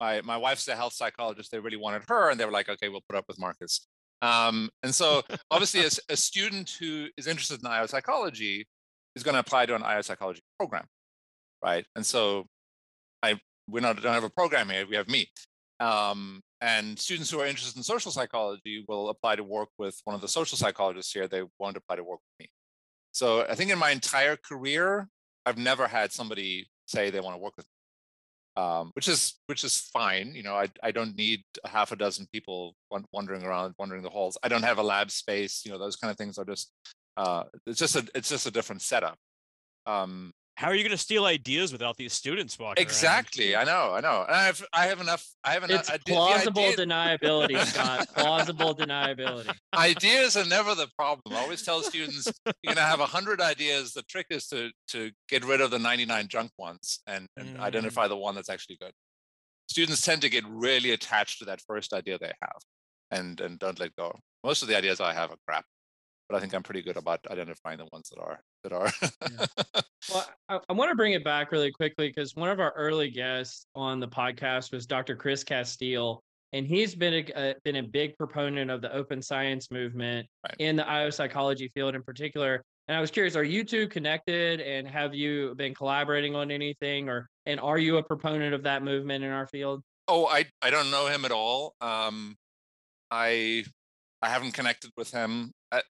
My, my wife's a health psychologist. They really wanted her, and they were like, okay, we'll put up with Marcus. Um, and so, obviously, as a student who is interested in IO psychology is going to apply to an IO psychology program, right? And so, I we not don't have a program here. We have me. Um, and students who are interested in social psychology will apply to work with one of the social psychologists here. They won't apply to work with me. So I think in my entire career, I've never had somebody say they want to work with me, um, which is which is fine. You know, I I don't need a half a dozen people wandering around, wandering the halls. I don't have a lab space. You know, those kind of things are just uh, it's just a it's just a different setup. Um, How are you going to steal ideas without these students walking around? exactly. I know. I know. And I have I have enough. I have enough. It's I did- plausible idea- deniability, <laughs> Scott. Plausible deniability. ideas are never the problem. I always tell students you're gonna have a hundred ideas. The trick is to to get rid of the 99 junk ones and, and Mm. identify the one that's actually good. Students tend to get really attached to that first idea they have and and don't let go. Most of the ideas I have are crap, but I think I'm pretty good about identifying the ones that are that are. Well, <laughs> I, I want to bring it back really quickly because one of our early guests on the podcast was Dr. Chris Castille, and he's been a, been a big proponent of the open science movement Right. in the IO psychology field in particular. And I was curious, are you two connected, and have you been collaborating on anything, or and are you a proponent of that movement in our field? Oh, I I don't know him at all. Um, I I haven't connected with him. Uh,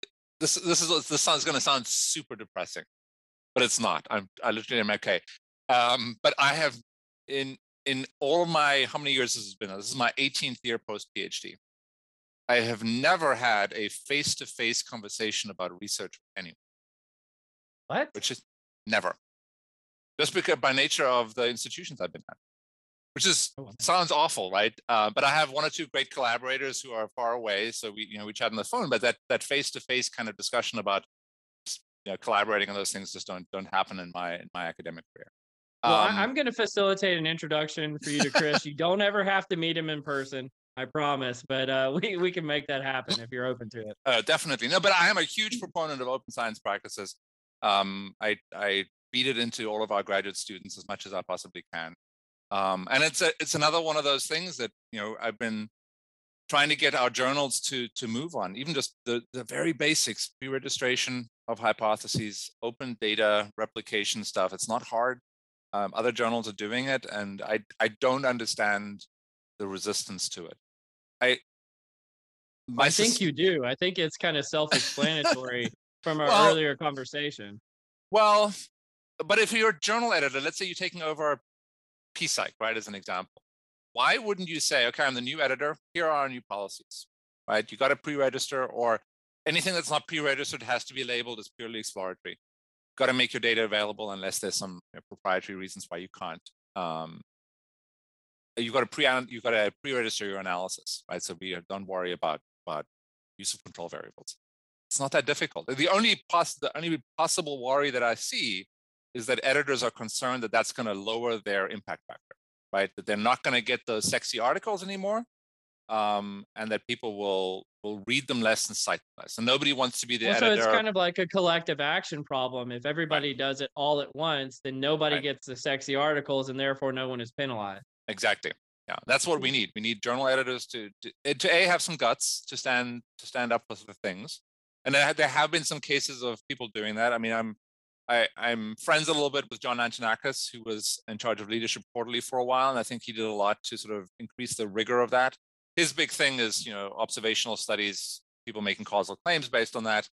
this this is this sounds going to sound super depressing, but it's not. I'm I literally am okay. Um, but I have in in all my how many years this has been? This is my 18th year post PhD. I have never had a face to face conversation about research with anyone What? which is never. Just because by nature of the institutions I've been at, which is Oh, sounds awful, right? Uh, but I have one or two great collaborators who are far away, so we you know we chat on the phone. But that that face to face kind of discussion about you know collaborating on those things just don't don't happen in my in my academic career. Well, Um, I'm going to facilitate an introduction for you to Chris. you don't ever have to meet him in person, I promise. But uh, <laughs> we we can make that happen if you're open to it. <laughs> Uh, definitely no, but I am a huge proponent of open science practices. Um, I I feed it into all of our graduate students as much as I possibly can, um, and it's a it's another one of those things that you know I've been trying to get our journals to to move on, even just the the very basics, pre-registration of hypotheses, open data replication stuff. It's not hard. Um, other journals are doing it, and I I don't understand the resistance to it. I I think you do. I think it's kind of self-explanatory <laughs> from our Well- earlier conversation. Well, but if you're a journal editor, let's say you're taking over PSYCH, right, as an example, why wouldn't you say, okay, I'm the new editor, here are our new policies, right? You got to pre-register or anything that's not pre-registered has to be labeled as purely exploratory. Got to make your data available unless there's some you know, proprietary reasons why you can't. Um, you got to pre you got to pre-register your analysis, right? So we don't worry about about use of control variables. It's not that difficult. The only poss- the only possible worry that I see is that editors are concerned that that's going to lower their impact factor, right? That they're not going to get those sexy articles anymore. um, and that people will will read them less and cite them less. And nobody wants to be the Well, so it's kind of like a collective action problem. If everybody does it all at once, then nobody Right. gets the sexy articles, and therefore no one is penalized. Exactly. Yeah, that's what we need. We need journal editors to to, eh, to a have some guts to stand to stand up for the things, and there, there have been some cases of people doing that. I mean, I'm I, I'm friends a little bit with John Antonakis, who was in charge of Leadership Quarterly for a while, and I think he did a lot to sort of increase the rigor of that. His big thing is, you know, observational studies, people making causal claims based on that.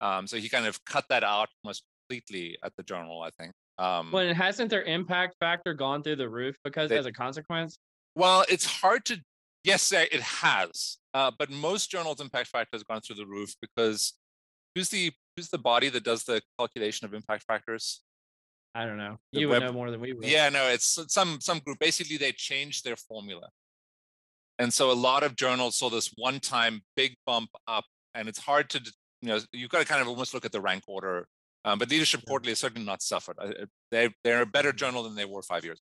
Um, so he kind of cut that out almost completely at the journal, I think. Um, Well, hasn't their impact factor gone through the roof because They- as a consequence? Well, it's hard to yes, it has, uh, but most journals' impact factor has gone through the roof because who's the who's the body that does the calculation of impact factors? I don't know. The You would know more than we would. Yeah, no, it's some some group. Basically, they changed their formula, and so a lot of journals saw this one-time big bump up, and it's hard to you know you've got to kind of almost look at the rank order. Um, but Leadership Quarterly has certainly not suffered. They they're a better journal than they were five years.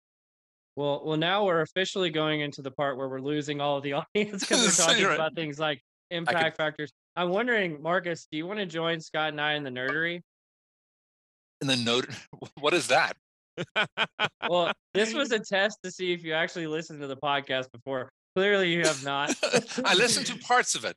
Well, well, now we're officially going into the part where we're losing all of the <laughs> audience because we're <laughs> talking about things like impact factors. I'm wondering, Marcus, do you want to join Scott and I in the nerdery? In the note, <laughs> what is that? Well, this was <laughs> a test to see if you actually listened to the podcast before. Clearly, you have not. <laughs> I listened to parts of it.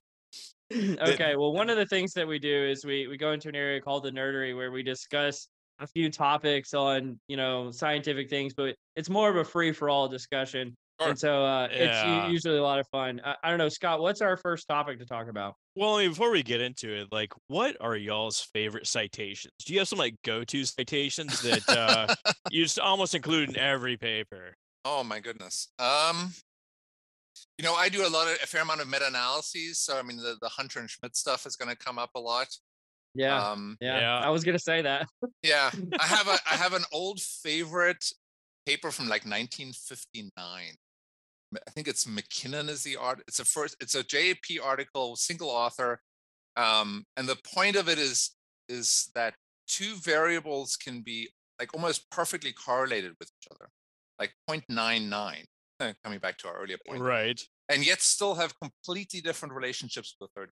okay well one of the things that we do is we we go into an area called the nerdery where we discuss a few topics on you know scientific things but it's more of a free for all discussion Sure. and so uh it's usually a lot of fun I, I don't know scott what's our first topic to talk about Well, I mean, before we get into it, like, what are y'all's favorite citations? Do you have some like go-to citations that uh, <laughs> you just almost include in every paper? Oh my goodness. Um, you know, I do a lot of a fair amount of meta-analyses. So I mean, the, the Hunter and Schmidt stuff is going to come up a lot. yeah Um, yeah, yeah. i was gonna say that yeah, I have a I <laughs> have an old favorite paper from like 1959. M- I think it's McKinnon is the art. It's a first. It's a JAP article, single author, um, and the point of it is is that two variables can be like almost perfectly correlated with each other, like 0.99. uh, Coming back to our earlier point, Right. and yet still have completely different relationships with the third.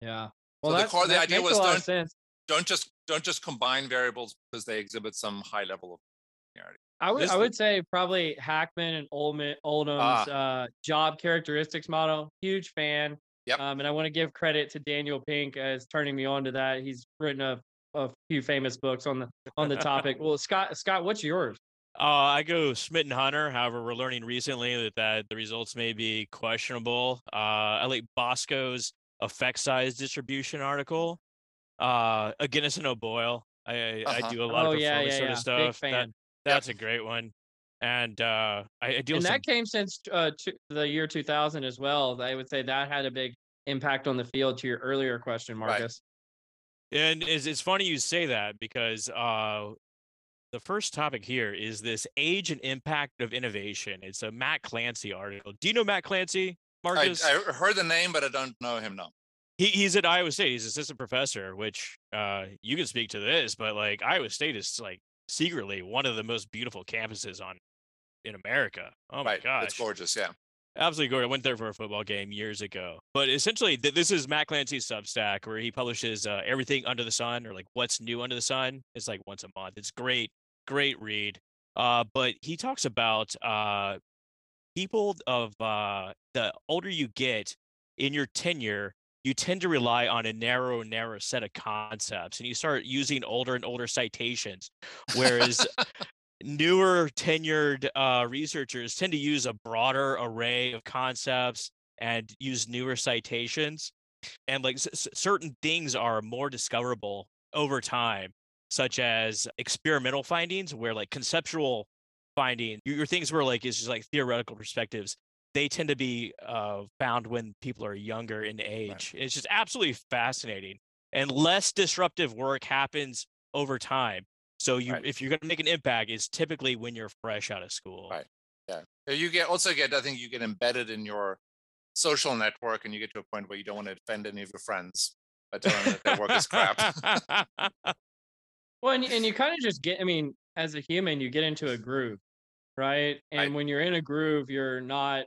yeah So well the core- the that idea was don't- Don't just don't just combine variables because they exhibit some high level of linearity. I would This I would say probably Hackman and Oldman, Oldham's uh, job characteristics model. Huge fan. Yep. Um, and I want to give credit to Daniel Pink as turning me on to that. He's written a, a few famous books on the on the topic. <laughs> well, Scott Scott, what's yours? Uh, I go Schmidt and Hunter. However, we're learning recently that, that the results may be questionable. Uh, I like Bosco's effect size distribution article. Uh, Aguinis and O'Boyle. I I, Uh-huh. I do a lot Oh of yeah, performance yeah, sort yeah. of Big stuff. That, that's a great one. And uh, I, I deal and some that came since uh, t- the year 2000 as well. I would say that had a big impact on the field. To your earlier question, Right. Marcus. And it's, it's funny you say that because uh, the first topic here is this age and impact of innovation. It's a Matt Clancy article. Do you know Matt Clancy, I, Marcus? I heard the name, but I don't know him. No. he, he's at Iowa State. He's an assistant professor, which uh, you can speak to this, but like Iowa State is like secretly one of the most beautiful campuses on in America. Oh my right. gosh, It's gorgeous. Yeah. Absolutely gorgeous. I went there for a football game years ago. But essentially, th- this is Matt Clancy's Substack where he publishes uh, everything under the sun or like what's new under the sun. It's like once a month. It's great, great read. Uh, but he talks about uh, people of uh, the older you get in your tenure, you tend to rely on a narrow, narrow set of concepts, and you start using older and older citations. Whereas <laughs> newer tenured uh, researchers tend to use a broader array of concepts and use newer citations and like s- certain things are more discoverable over time such as experimental findings where like conceptual finding your, your things where like it's just like theoretical perspectives they tend to be uh, found when people are younger in age it's just absolutely fascinating and less disruptive work happens over time so you Right. if you're going to make an impact it's typically when you're fresh out of school Right. Yeah. You get also get. I think you get embedded in your social network, and you get to a point where you don't want to offend any of your friends by telling them that their work is crap. <laughs> <laughs> Well, and, and you kind of just get, I mean, as a human, you get into a groove, right? And Right. when you're in a groove, you're not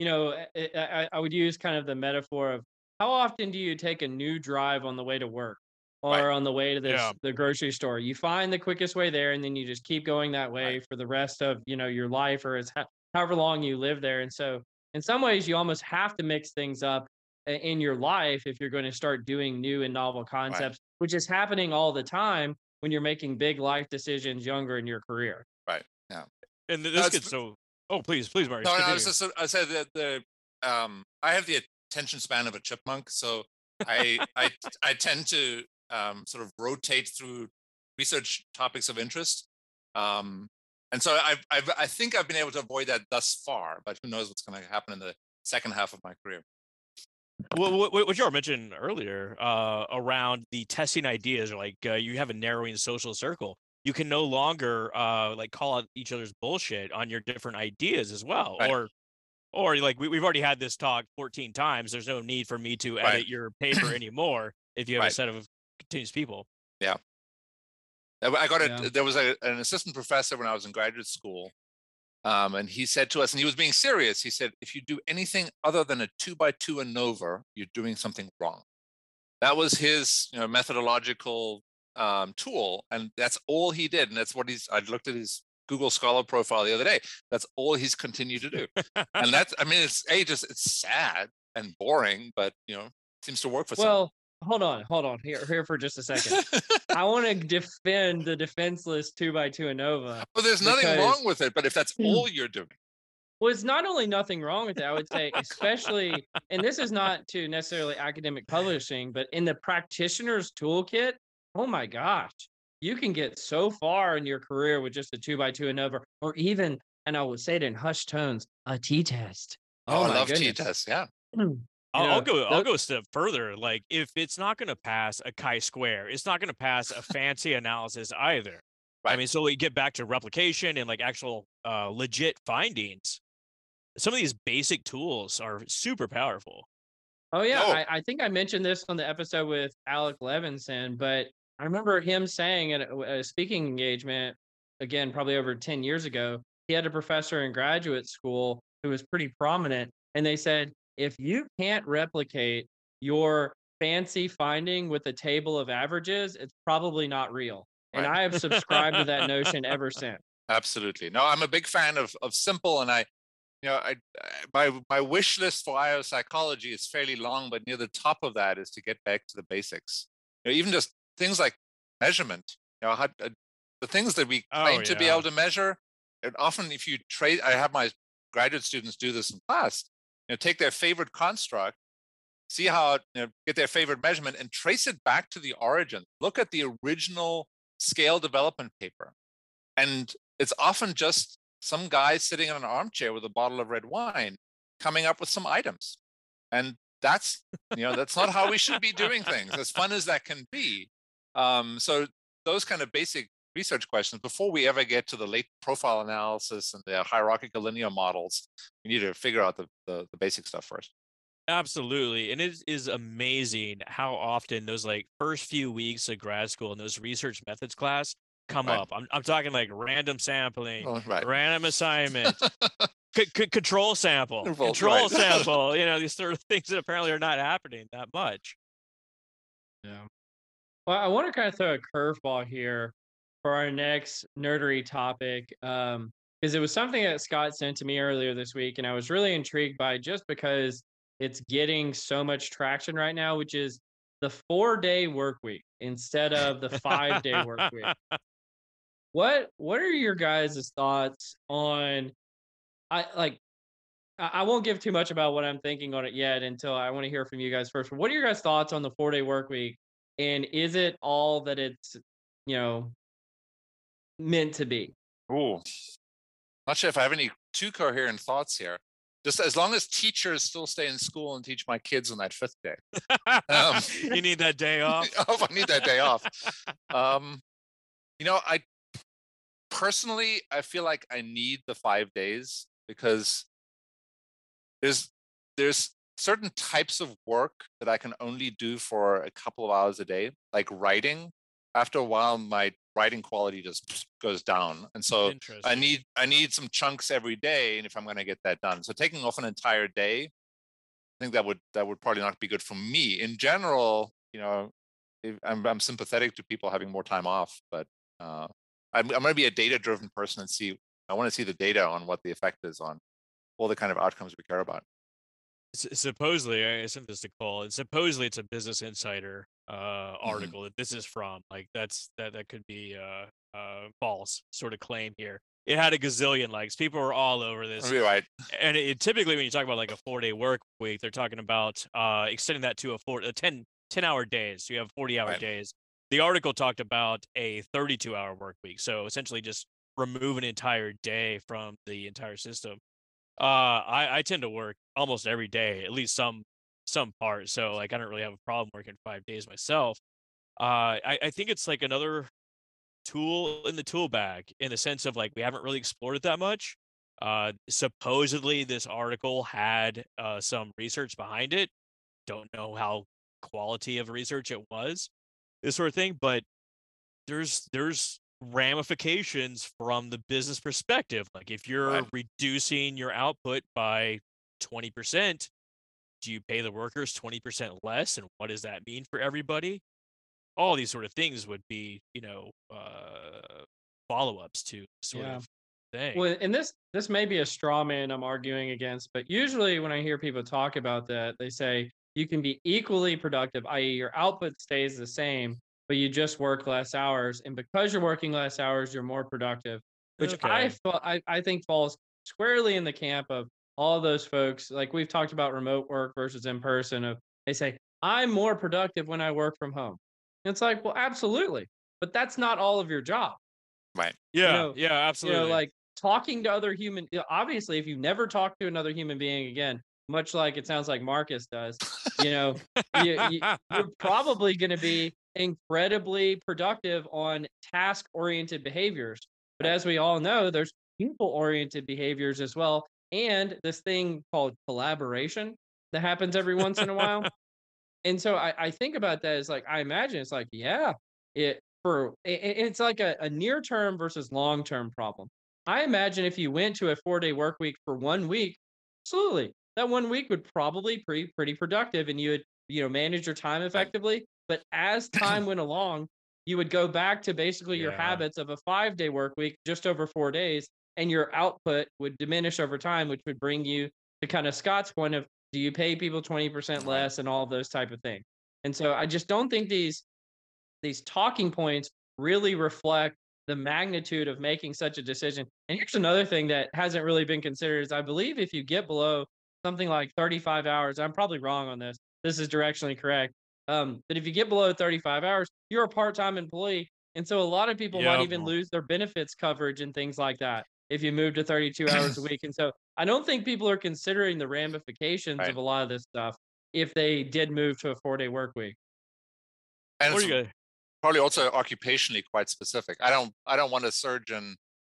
you know, I, I, I would use kind of the metaphor of how often do you take a new drive on the way to work or Right. on the way to this Yeah. the grocery store? You find the quickest way there, and then you just keep going that way for the rest of you know your life, or it's ho- however long you live there. And so, in some ways, you almost have to mix things up eh, in your life if you're going to start doing new and novel concepts, which is happening all the time when you're making big life decisions younger in your career. Right. Yeah. And this it's- gets so. Oh, please, please, Marius. No, no, I was just I said that the um I have the attention span of a chipmunk, so I I <laughs> I tend to um sort of rotate through research topics of interest. Um and so I've, I've I think I've been able to avoid that thus far, but who knows what's going to happen in the second half of my career. Well, what, what you mentioned earlier uh, around the testing ideas, or like uh, you have a narrowing social circle. You can no longer uh, like call out each other's bullshit on your different ideas as well, Right. or or like we, we've already had this talk 14 times. There's no need for me to edit Right. your paper <clears throat> anymore if you have a set of continuous people. yeah I got Yeah. there was a, an assistant professor when I was in graduate school. Um, and he said to us, and he was being serious. He said, if you do anything other than a two by two ANOVA, you're doing something wrong. That was his you know, methodological um, tool. And that's all he did. And that's what he's, I looked at his Google Scholar profile the other day. That's all he's continued to do. and <laughs> that's, I mean, it's a just, it's sad and boring, but you know, seems to work for Well, hold on, hold on here here for just a second. I <laughs> want to defend the defenseless two by two ANOVA. But there's nothing because- wrong with it. But if that's Hmm. all you're doing, Well, it's not only nothing wrong with it, I would say, especially, and this is not to necessarily academic publishing, but in the practitioner's toolkit, oh my gosh, you can get so far in your career with just a two by two ANOVA, or even, and I would say it in hushed tones, a T test. oh, I my love t-tests. Yeah. <clears throat> I'll, know, I'll go. I'll go a step further. Like, if it's not going to pass a chi-square, it's not going to pass a fancy analysis either. I mean, so we get back to replication and like actual uh, legit findings. Some of these basic tools are super powerful. Oh yeah, No. I, I think I mentioned this on the episode with Alec Levinson, but I remember him saying at a, speaking engagement, again probably over ten years ago, he had a professor in graduate school who was pretty prominent, and they said if you can't replicate your fancy finding with a table of averages, it's probably not real. And I have subscribed to that notion ever <laughs> since. Absolutely. No, I'm a big fan of of simple, and I, you know, I I- my my wish list for IO psychology is fairly long, but near the top of that is to get back to the basics. You know, even just things like measurement. You know, uh, the things that we Oh, claim to be able to measure. And often, if you trade, I have my graduate students do this in class. You know, take their favorite construct, see how you know, get their favorite measurement, and trace it back to the origin. Look at the original scale development paper, and it's often just some guy sitting in an armchair with a bottle of red wine coming up with some items and that's you know that's not how we should be doing things as fun as that can be um, so those kind of basic research questions before we ever get to the late profile analysis and the hierarchical linear models we need to figure out the, the, the basic stuff first Absolutely. And it is amazing how often those like first few weeks of grad school and those research methods class come Right. up. I'm, I'm talking like random sampling, oh, right random assignment, <laughs> c- c- control sample, control right. <laughs> sample. You know, these sort of things that apparently are not happening that much. Yeah. Well, I want to kind of throw a curveball here for our next nerdery topic. Um, because it was something that Scott sent to me earlier this week, and I was really intrigued by just because it's getting so much traction right now, which is the four day work week instead of the five day work week. <laughs> What what are your guys' thoughts on I like I won't give too much about what I'm thinking on it yet until I want to hear from you guys first. But what are your guys' thoughts on the four day work week? And is it all that it's, you know, meant to be? Ooh. Not sure if I have any too coherent thoughts here. Just as long as teachers still stay in school and teach my kids on that fifth day. Um, <laughs> you need that day off. <laughs> oh, I need that day off. <laughs> Um, you know, I personally I feel like I need the five days because there's there's certain types of work that I can only do for a couple of hours a day, like writing. After a while, my writing quality just goes down. And so I need I need some chunks every day, and if I'm going to get that done, so taking off an entire day, I think that would that would probably not be good for me. In general, you know, if, I'm I'm sympathetic to people having more time off, but uh, I'm I'm going to be a data driven person and see. I want to see the data on what the effect is on all the kind of outcomes we care about. Supposedly I sent this to Cole, and supposedly it's a Business Insider uh, Mm-hmm. article that this is from. Like that's that that could be uh, uh, false sort of claim here. It had a gazillion likes. People were all over this. You're right. and it, typically when you talk about like a four day work week they're talking about uh extending that to a four a 10 10 hour days so you have 40 hour Right. days the article talked about a 32 hour work week so essentially just remove an entire day from the entire system uh i i tend to work almost every day at least some some part so like i don't really have a problem working five days myself uh i i think it's like another tool in the tool bag in the sense of like we haven't really explored it that much uh, supposedly, this article had uh, some research behind it. Don't know how quality of research it was, this sort of thing. But there's there's ramifications from the business perspective. Like if you're Right. reducing your output by twenty percent, do you pay the workers twenty percent less? And what does that mean for everybody? All these sort of things would be, you know, uh, follow ups to sort Yeah. of thing. Well, and this this may be a straw man I'm arguing against, but usually when I hear people talk about that, they say you can be equally productive, i.e., your output stays the same, but you just work less hours, and because you're working less hours, you're more productive. Which Okay. thought I, I think falls squarely in the camp of all those folks. Like we've talked about remote work versus in person. Of they say I'm more productive when I work from home. And it's like, well, absolutely, but that's not all of your job Right. Yeah, know- yeah, absolutely. you know like talking to other human obviously if you never talk to another human being again much like it sounds like marcus does you know you, you, you're <laughs> probably going to be incredibly productive on task oriented behaviors but as we all know there's people oriented behaviors as well and this thing called collaboration that happens every once in a while <laughs> and so I, I think about that as like I imagine it's like yeah it for i- i- it's like a, a near term versus long term problem. I imagine if you went to a four day work week for one week, absolutely that one week would probably be pretty productive and you would you know manage your time effectively. But as time <clears throat> went along, you would go back to basically your habits of a five day work week just over four days, and your output would diminish over time, which would bring you to kind of Scott's point of do you pay people 20% less and all those type of things. And so I just don't think these these talking points really reflect the magnitude of making such a decision. And here's another thing that hasn't really been considered is I believe if you get below something like 35 hours, I'm probably wrong on this. This is directionally correct. Um, but if you get below 35 hours, you're a part-time employee. And so a lot of people might even lose their benefits coverage and things like that if you move to 32 hours a week. And so I don't think people are considering the ramifications Right. of a lot of this stuff if they did move to a four-day work week. And it's do you probably also occupationally quite specific. I don't I don't want a surgeon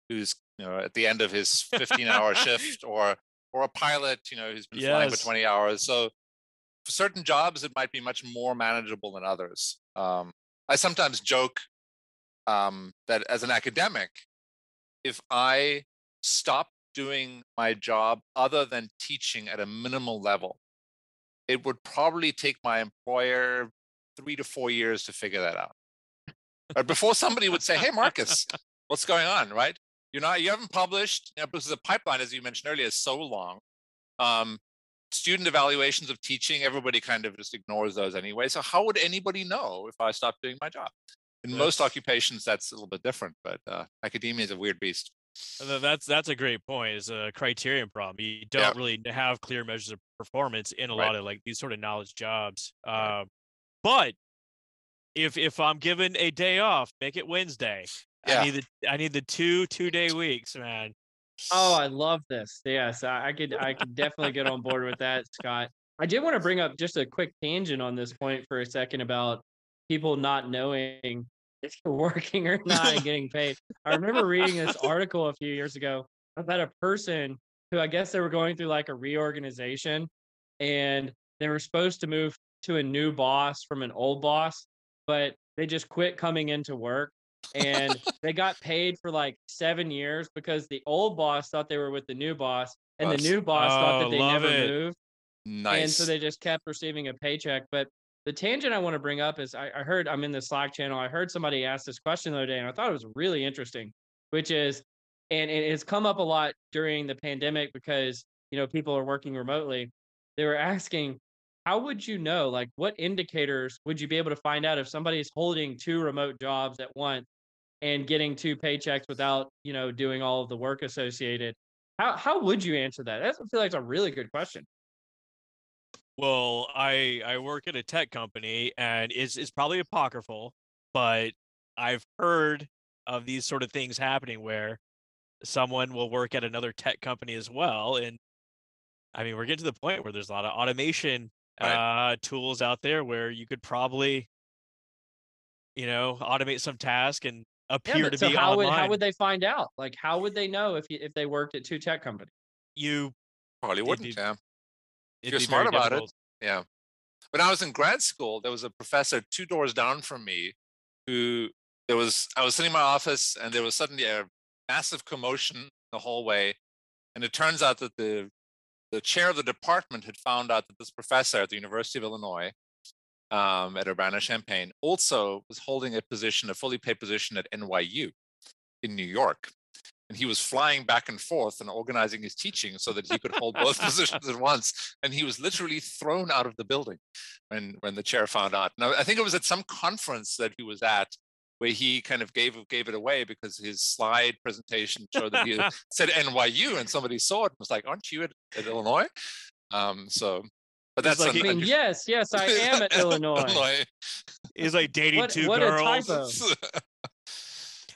who's you know at the end of his 15 hour <laughs> shift or or a pilot you know who's been flying for 20 hours. So for certain jobs it might be much more manageable than others. Um, I sometimes joke um, that as an academic, if I stop doing my job other than teaching at a minimal level, it would probably take my employer three to four years to figure that out. But before somebody would say, "Hey, Marcus, <laughs> what's going on?" Right? You're not. You haven't published you know, because the pipeline, as you mentioned earlier, is so long. Um, student evaluations of teaching, everybody kind of just ignores those anyway. So how would anybody know if I stopped doing my job? In most occupations, that's a little bit different, but uh, academia is a weird beast. Uh, That's that's a great point. It's a criterion problem. You don't Yeah. really have clear measures of performance in a Right. lot of like these sort of knowledge jobs. Right. Um, but if if I'm given a day off, make it Wednesday. Yeah. I need the I need the two two day weeks, man. Oh, I love this. Yes, I, I could I could definitely get on board with that, Scott. I did want to bring up just a quick tangent on this point for a second about people not knowing <laughs> if you're working or not and getting paid. I remember reading this <laughs> article a few years ago about a person who I guess they were going through like a reorganization and they were supposed to move to a new boss from an old boss, but they just quit coming into work and <laughs> they got paid for like seven years because the old boss thought they were with the new boss, and the new boss thought Oh, that they never it. moved, Nice. and so they just kept receiving a paycheck. But the tangent I want to bring up is I, I heard I'm in the Slack channel. I heard somebody ask this question the other day, and I thought it was really interesting, which is, and it has come up a lot during the pandemic because you know people are working remotely. They were asking, how would you know? Like, what indicators would you be able to find out if somebody's holding two remote jobs at once and getting two paychecks without you know doing all of the work associated? How how would you answer that? That feel like it's a really good question. Well, I I work at a tech company and it's it's probably apocryphal, but I've heard of these sort of things happening where someone will work at another tech company as well and I mean, we're getting to the point where there's a lot of automation Right. uh tools out there where you could probably you know, automate some task and appear but to so be how would how would they find out? Like, how would they know if you, if they worked at two tech companies? you Probably wouldn't. be- Yeah. It'd you're smart about it. Yeah. When I was in grad school, there was a professor two doors down from me who there was I was sitting in my office and there was suddenly a massive commotion in the hallway. And it turns out that the the chair of the department had found out that this professor at the University of Illinois um, at Urbana Champaign also was holding a position, a fully paid position at NYU in New York. And he was flying back and forth and organizing his teaching so that he could hold both <laughs> positions at once. And he was literally thrown out of the building when, when the chair found out. Now, I think it was at some conference that he was at where he kind of gave gave it away because his slide presentation showed that he <laughs> said NYU and somebody saw it and was like, "Aren't you at, at Illinois?" Um, so, but that's like I mean, yes, yes, I <laughs> am at Illinois. He's like dating What- two what a girls.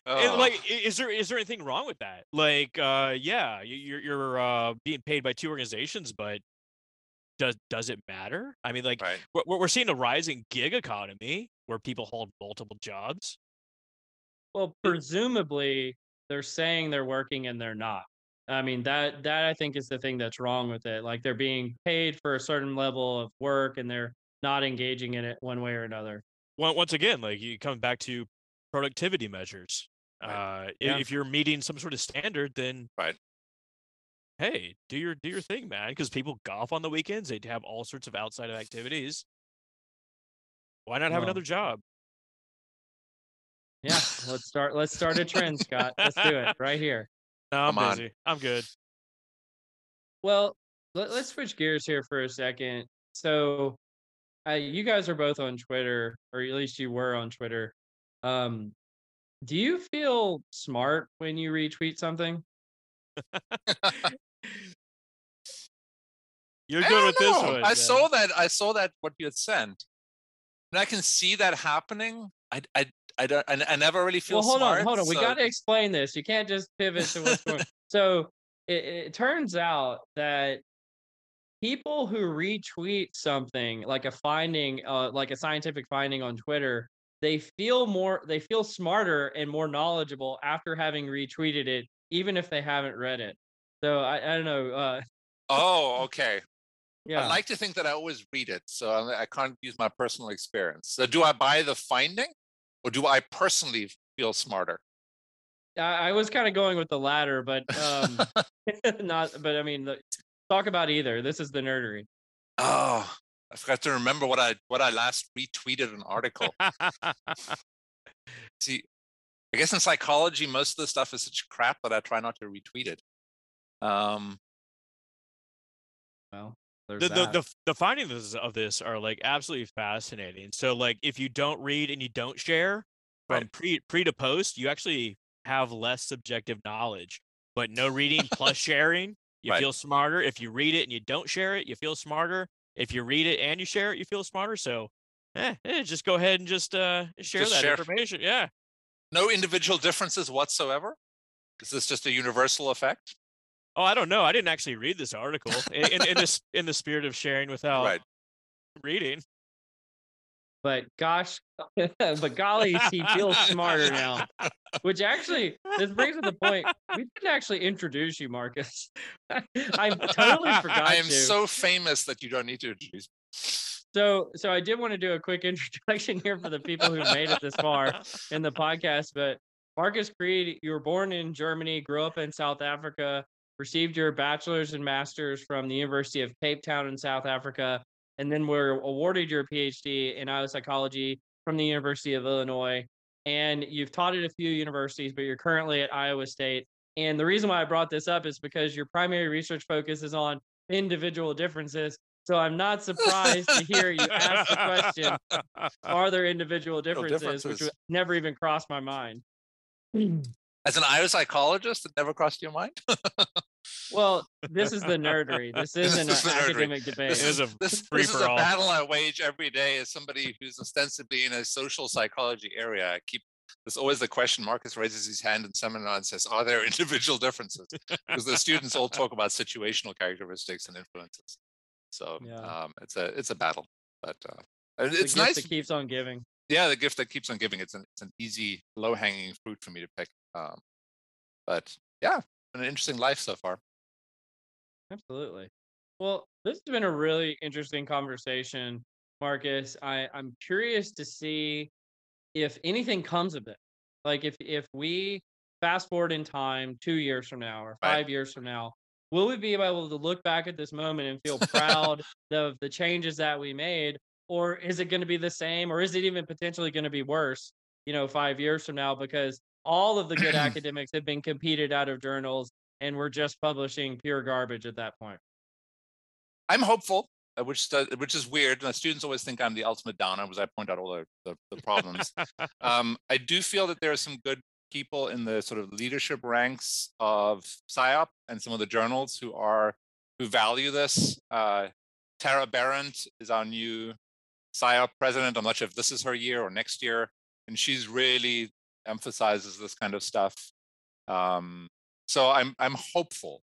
Typo. And Oh, like, is there is there anything wrong with that? Like, uh, yeah, you- you're you're uh, being paid by two organizations, but does does it matter? I mean, like, right. we're we're we're seeing a rising gig economy where people hold multiple jobs. Well, presumably they're saying they're working and they're not. I mean that that I think is the thing that's wrong with it. Like they're being paid for a certain level of work and they're not engaging in it one way or another. Once once again, like you come back to productivity measures. Right. Uh, Yeah. if you're meeting some sort of standard, then Right. Hey, do your do your thing, man. Because people golf on the weekends. They have all sorts of outside of activities. Why not have Well, another job? Yeah, let's start let's start a trend, Scott. Let's do it <laughs> right here. No, I'm Come on. busy. I'm good. Well, let, let's switch gears here for a second. So, uh, you guys are both on Twitter, or at least you were on Twitter. Um, do you feel smart when you retweet something? <laughs> You're good with this one. I man. saw that. I saw that what you had sent, and I can see that happening. I, I, I don't. I, I never really feel well, hold smart. on, hold on. We got to explain this. You can't just pivot to what's going. <laughs> So it, it turns out that people who retweet something like a finding, uh, like a scientific finding on Twitter, they feel more, they feel smarter and more knowledgeable after having retweeted it, even if they haven't read it. So I, I don't know. Uh, Oh, okay. yeah. I like to think that I always read it, so I, can't use my personal experience. So, do I buy the finding, or do I personally feel smarter? I, I was kind of going with the latter, but um, <laughs> <laughs> not. But I mean, the, talk about either. This is the nerdery. Oh, I forgot to remember what I what I last retweeted an article. <laughs> See, I guess in psychology, most of the stuff is such crap that I try not to retweet it. Um, Well, there's the, the that. the f- the findings of this are like absolutely fascinating. So like if you don't read and you don't share from Right. pre pre to post, you actually have less subjective knowledge. But no reading plus <laughs> sharing, you Right. feel smarter. If you read it and you don't share it, you feel smarter. If you read it and you share it, you feel smarter. So eh, eh, just go ahead and just uh share Just that share. information. Yeah. no individual differences whatsoever. Is this just a universal effect? Oh, I don't know. I didn't actually read this article in, in, in this in the spirit of sharing without Right. reading. But gosh, <laughs> but golly, he feels smarter now. <laughs> Which actually, this brings to the point. We didn't actually introduce you, Marcus. <laughs> I totally forgot I am to. so famous that you don't need to introduce. So, so I did want to do a quick introduction here for the people who made it this far in the podcast. But Marcus Crede, you were born in Germany, grew up in South Africa, received your bachelor's and master's from the University of Cape Town in South Africa, and then were awarded your PhD in IO psychology from the University of Illinois. And you've taught at a few universities, but you're currently at Iowa State. And the reason why I brought this up is because your primary research focus is on individual differences. So I'm not surprised to hear you ask the question, <laughs> are there individual differences, differences. which never even crossed my mind. <clears throat> As an IO psychologist, it never crossed your mind. Well, this is the <laughs> nerdery. This This isn't is an nerdery. academic debate. It is a this, this is a battle I wage every day as somebody who's ostensibly in a social psychology area. I keep there's always the question. Marcus raises his hand in seminar and says, "Are there <laughs> individual differences?" Because the students all talk about situational characteristics and influences. So Yeah. um, it's a it's a battle, but uh, and It's, it's the gift nice. that keeps on giving. yeah, the gift that keeps on giving. It's an it's an easy, low hanging fruit for me to pick. Um, but yeah, an interesting life so far. Absolutely. Well, this has been a really interesting conversation, Marcus. I, I'm curious to see if anything comes of it. Like if if we fast forward in time two years from now or Right. five years from now, will we be able to look back at this moment and feel <laughs> proud of the changes that we made? Or is it going to be the same or is it even potentially going to be worse, you know, five years from now? Because all of the good <clears throat> academics have been competed out of journals and we're just publishing pure garbage at that point. I'm hopeful, uh, which does, which is weird. My students always think I'm the ultimate downer, because I point out all the the, the problems. <laughs> um, I do feel that there are some good people in the sort of leadership ranks of SIOP and some of the journals who are who value this. Uh, Tara Behrend is our new SIOP president. I'm not sure if this is her year or next year, and she's really emphasizes this kind of stuff. Um, so I'm I'm hopeful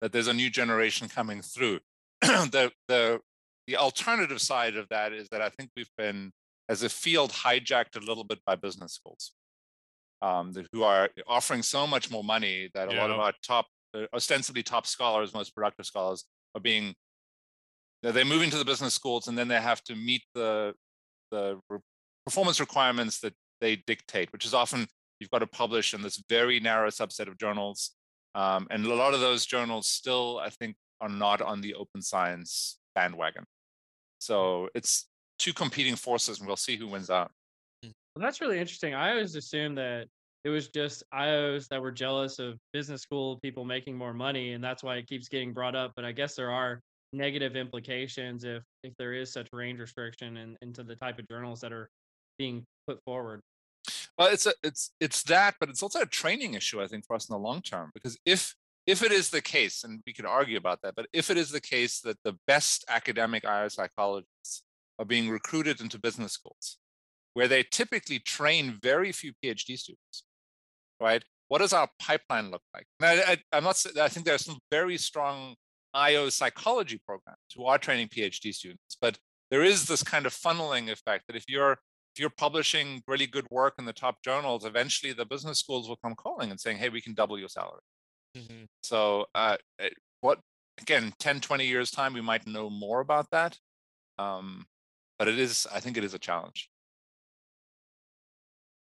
that there's a new generation coming through. <clears throat> the the the alternative side of that is that I think we've been as a field hijacked a little bit by business schools, um, that- who are offering so much more money that a lot of our top, uh, ostensibly top scholars, most productive scholars, are being they're they're moving to the business schools and then they have to meet the the re- performance requirements that they dictate, which is often you've got to publish in this very narrow subset of journals. Um, and a lot of those journals still, I think, are not on the open science bandwagon. So it's two competing forces, and we'll see who wins out. Well, that's really interesting. I always assumed that it was just IOs that were jealous of business school people making more money, and that's why it keeps getting brought up. But I guess there are negative implications if if there is such range restriction and into the type of journals that are being put forward. Well, it's a, it's it's that, but it's also a training issue, I think, for us in the long term. Because if if it is the case, and we could argue about that, but if it is the case that the best academic IO psychologists are being recruited into business schools, where they typically train very few PhD students, right? What does our pipeline look like? I, I'm not. I think there are some very strong IO psychology programs who are training PhD students, but there is this kind of funneling effect that if you're if you're publishing really good work in the top journals, eventually the business schools will come calling and saying, hey, we can double your salary. Mhm. So uh, what, again, 10, 20 years time, we might know more about that. Um, but it is, I think it is a challenge.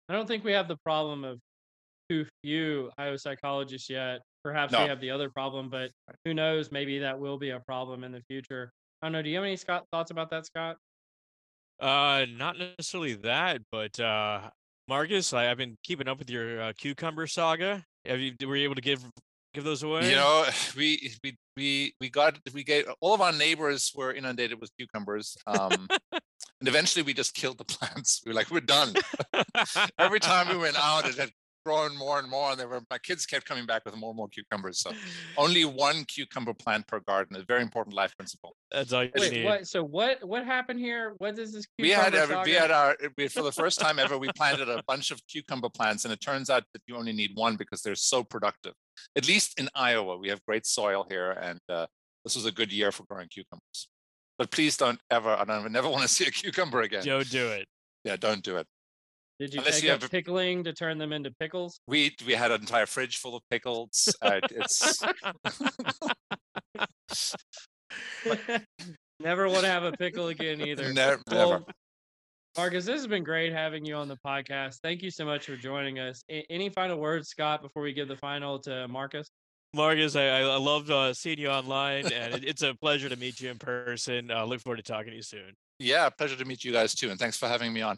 I don't think we have the problem of too few IO psychologists yet. Perhaps No. we have the other problem, but who knows? Maybe that will be a problem in the future. I don't know. Do you have any Scott thoughts about that, Scott? Uh, not necessarily that, but uh, Marcus, I, I've been keeping up with your uh, cucumber saga. Have you were you able to give give those away? You know, <laughs> we, we, we, we got, we gave, all of our neighbors were inundated with cucumbers. Um, and eventually we just killed the <laughs> plants. We were like, we're done. <laughs> Every time we went out, it had grown more and more. And there were, my kids kept coming back with more and more cucumbers. So <laughs> only one cucumber plant per garden is a very important life principle. That's all you Wait, need. what? So what? What happened here? What is this? we had cucumber every, we had our we, for the first time ever we planted a bunch of cucumber plants and it turns out that you only need one because they're so productive at least in iowa we have great soil here and uh, this was a good year for growing cucumbers but please don't ever i don't never want to <laughs> see a cucumber again Joe, do it. yeah don't do it Did you unless take you have pickling to turn them into pickles? we we had an entire fridge full of pickles uh, it's <laughs> Never want to have a pickle again <laughs> either. Never, Well, never. Marcus, this has been great having you on the podcast. Thank you so much for joining us. A- any final words, Scott, before we give the final to Marcus? Marcus, I, I I loved uh, seeing you online, and it, it's a pleasure to meet you in person. Uh, look forward to talking to you soon. Yeah, pleasure to meet you guys too, and thanks for having me on.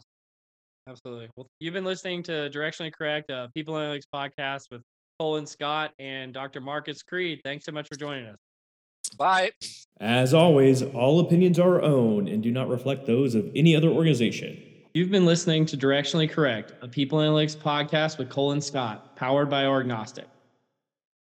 Absolutely. Well, you've been listening to Directionally Correct, uh, People Analytics podcast with Colin Scott and Dr. Marcus Crede. Thanks so much for joining us. Bye. As always, all opinions are our own and do not reflect those of any other organization. You've been listening to Directionally Correct, a People Analytics podcast with Colin Scott, powered by Orgnostic.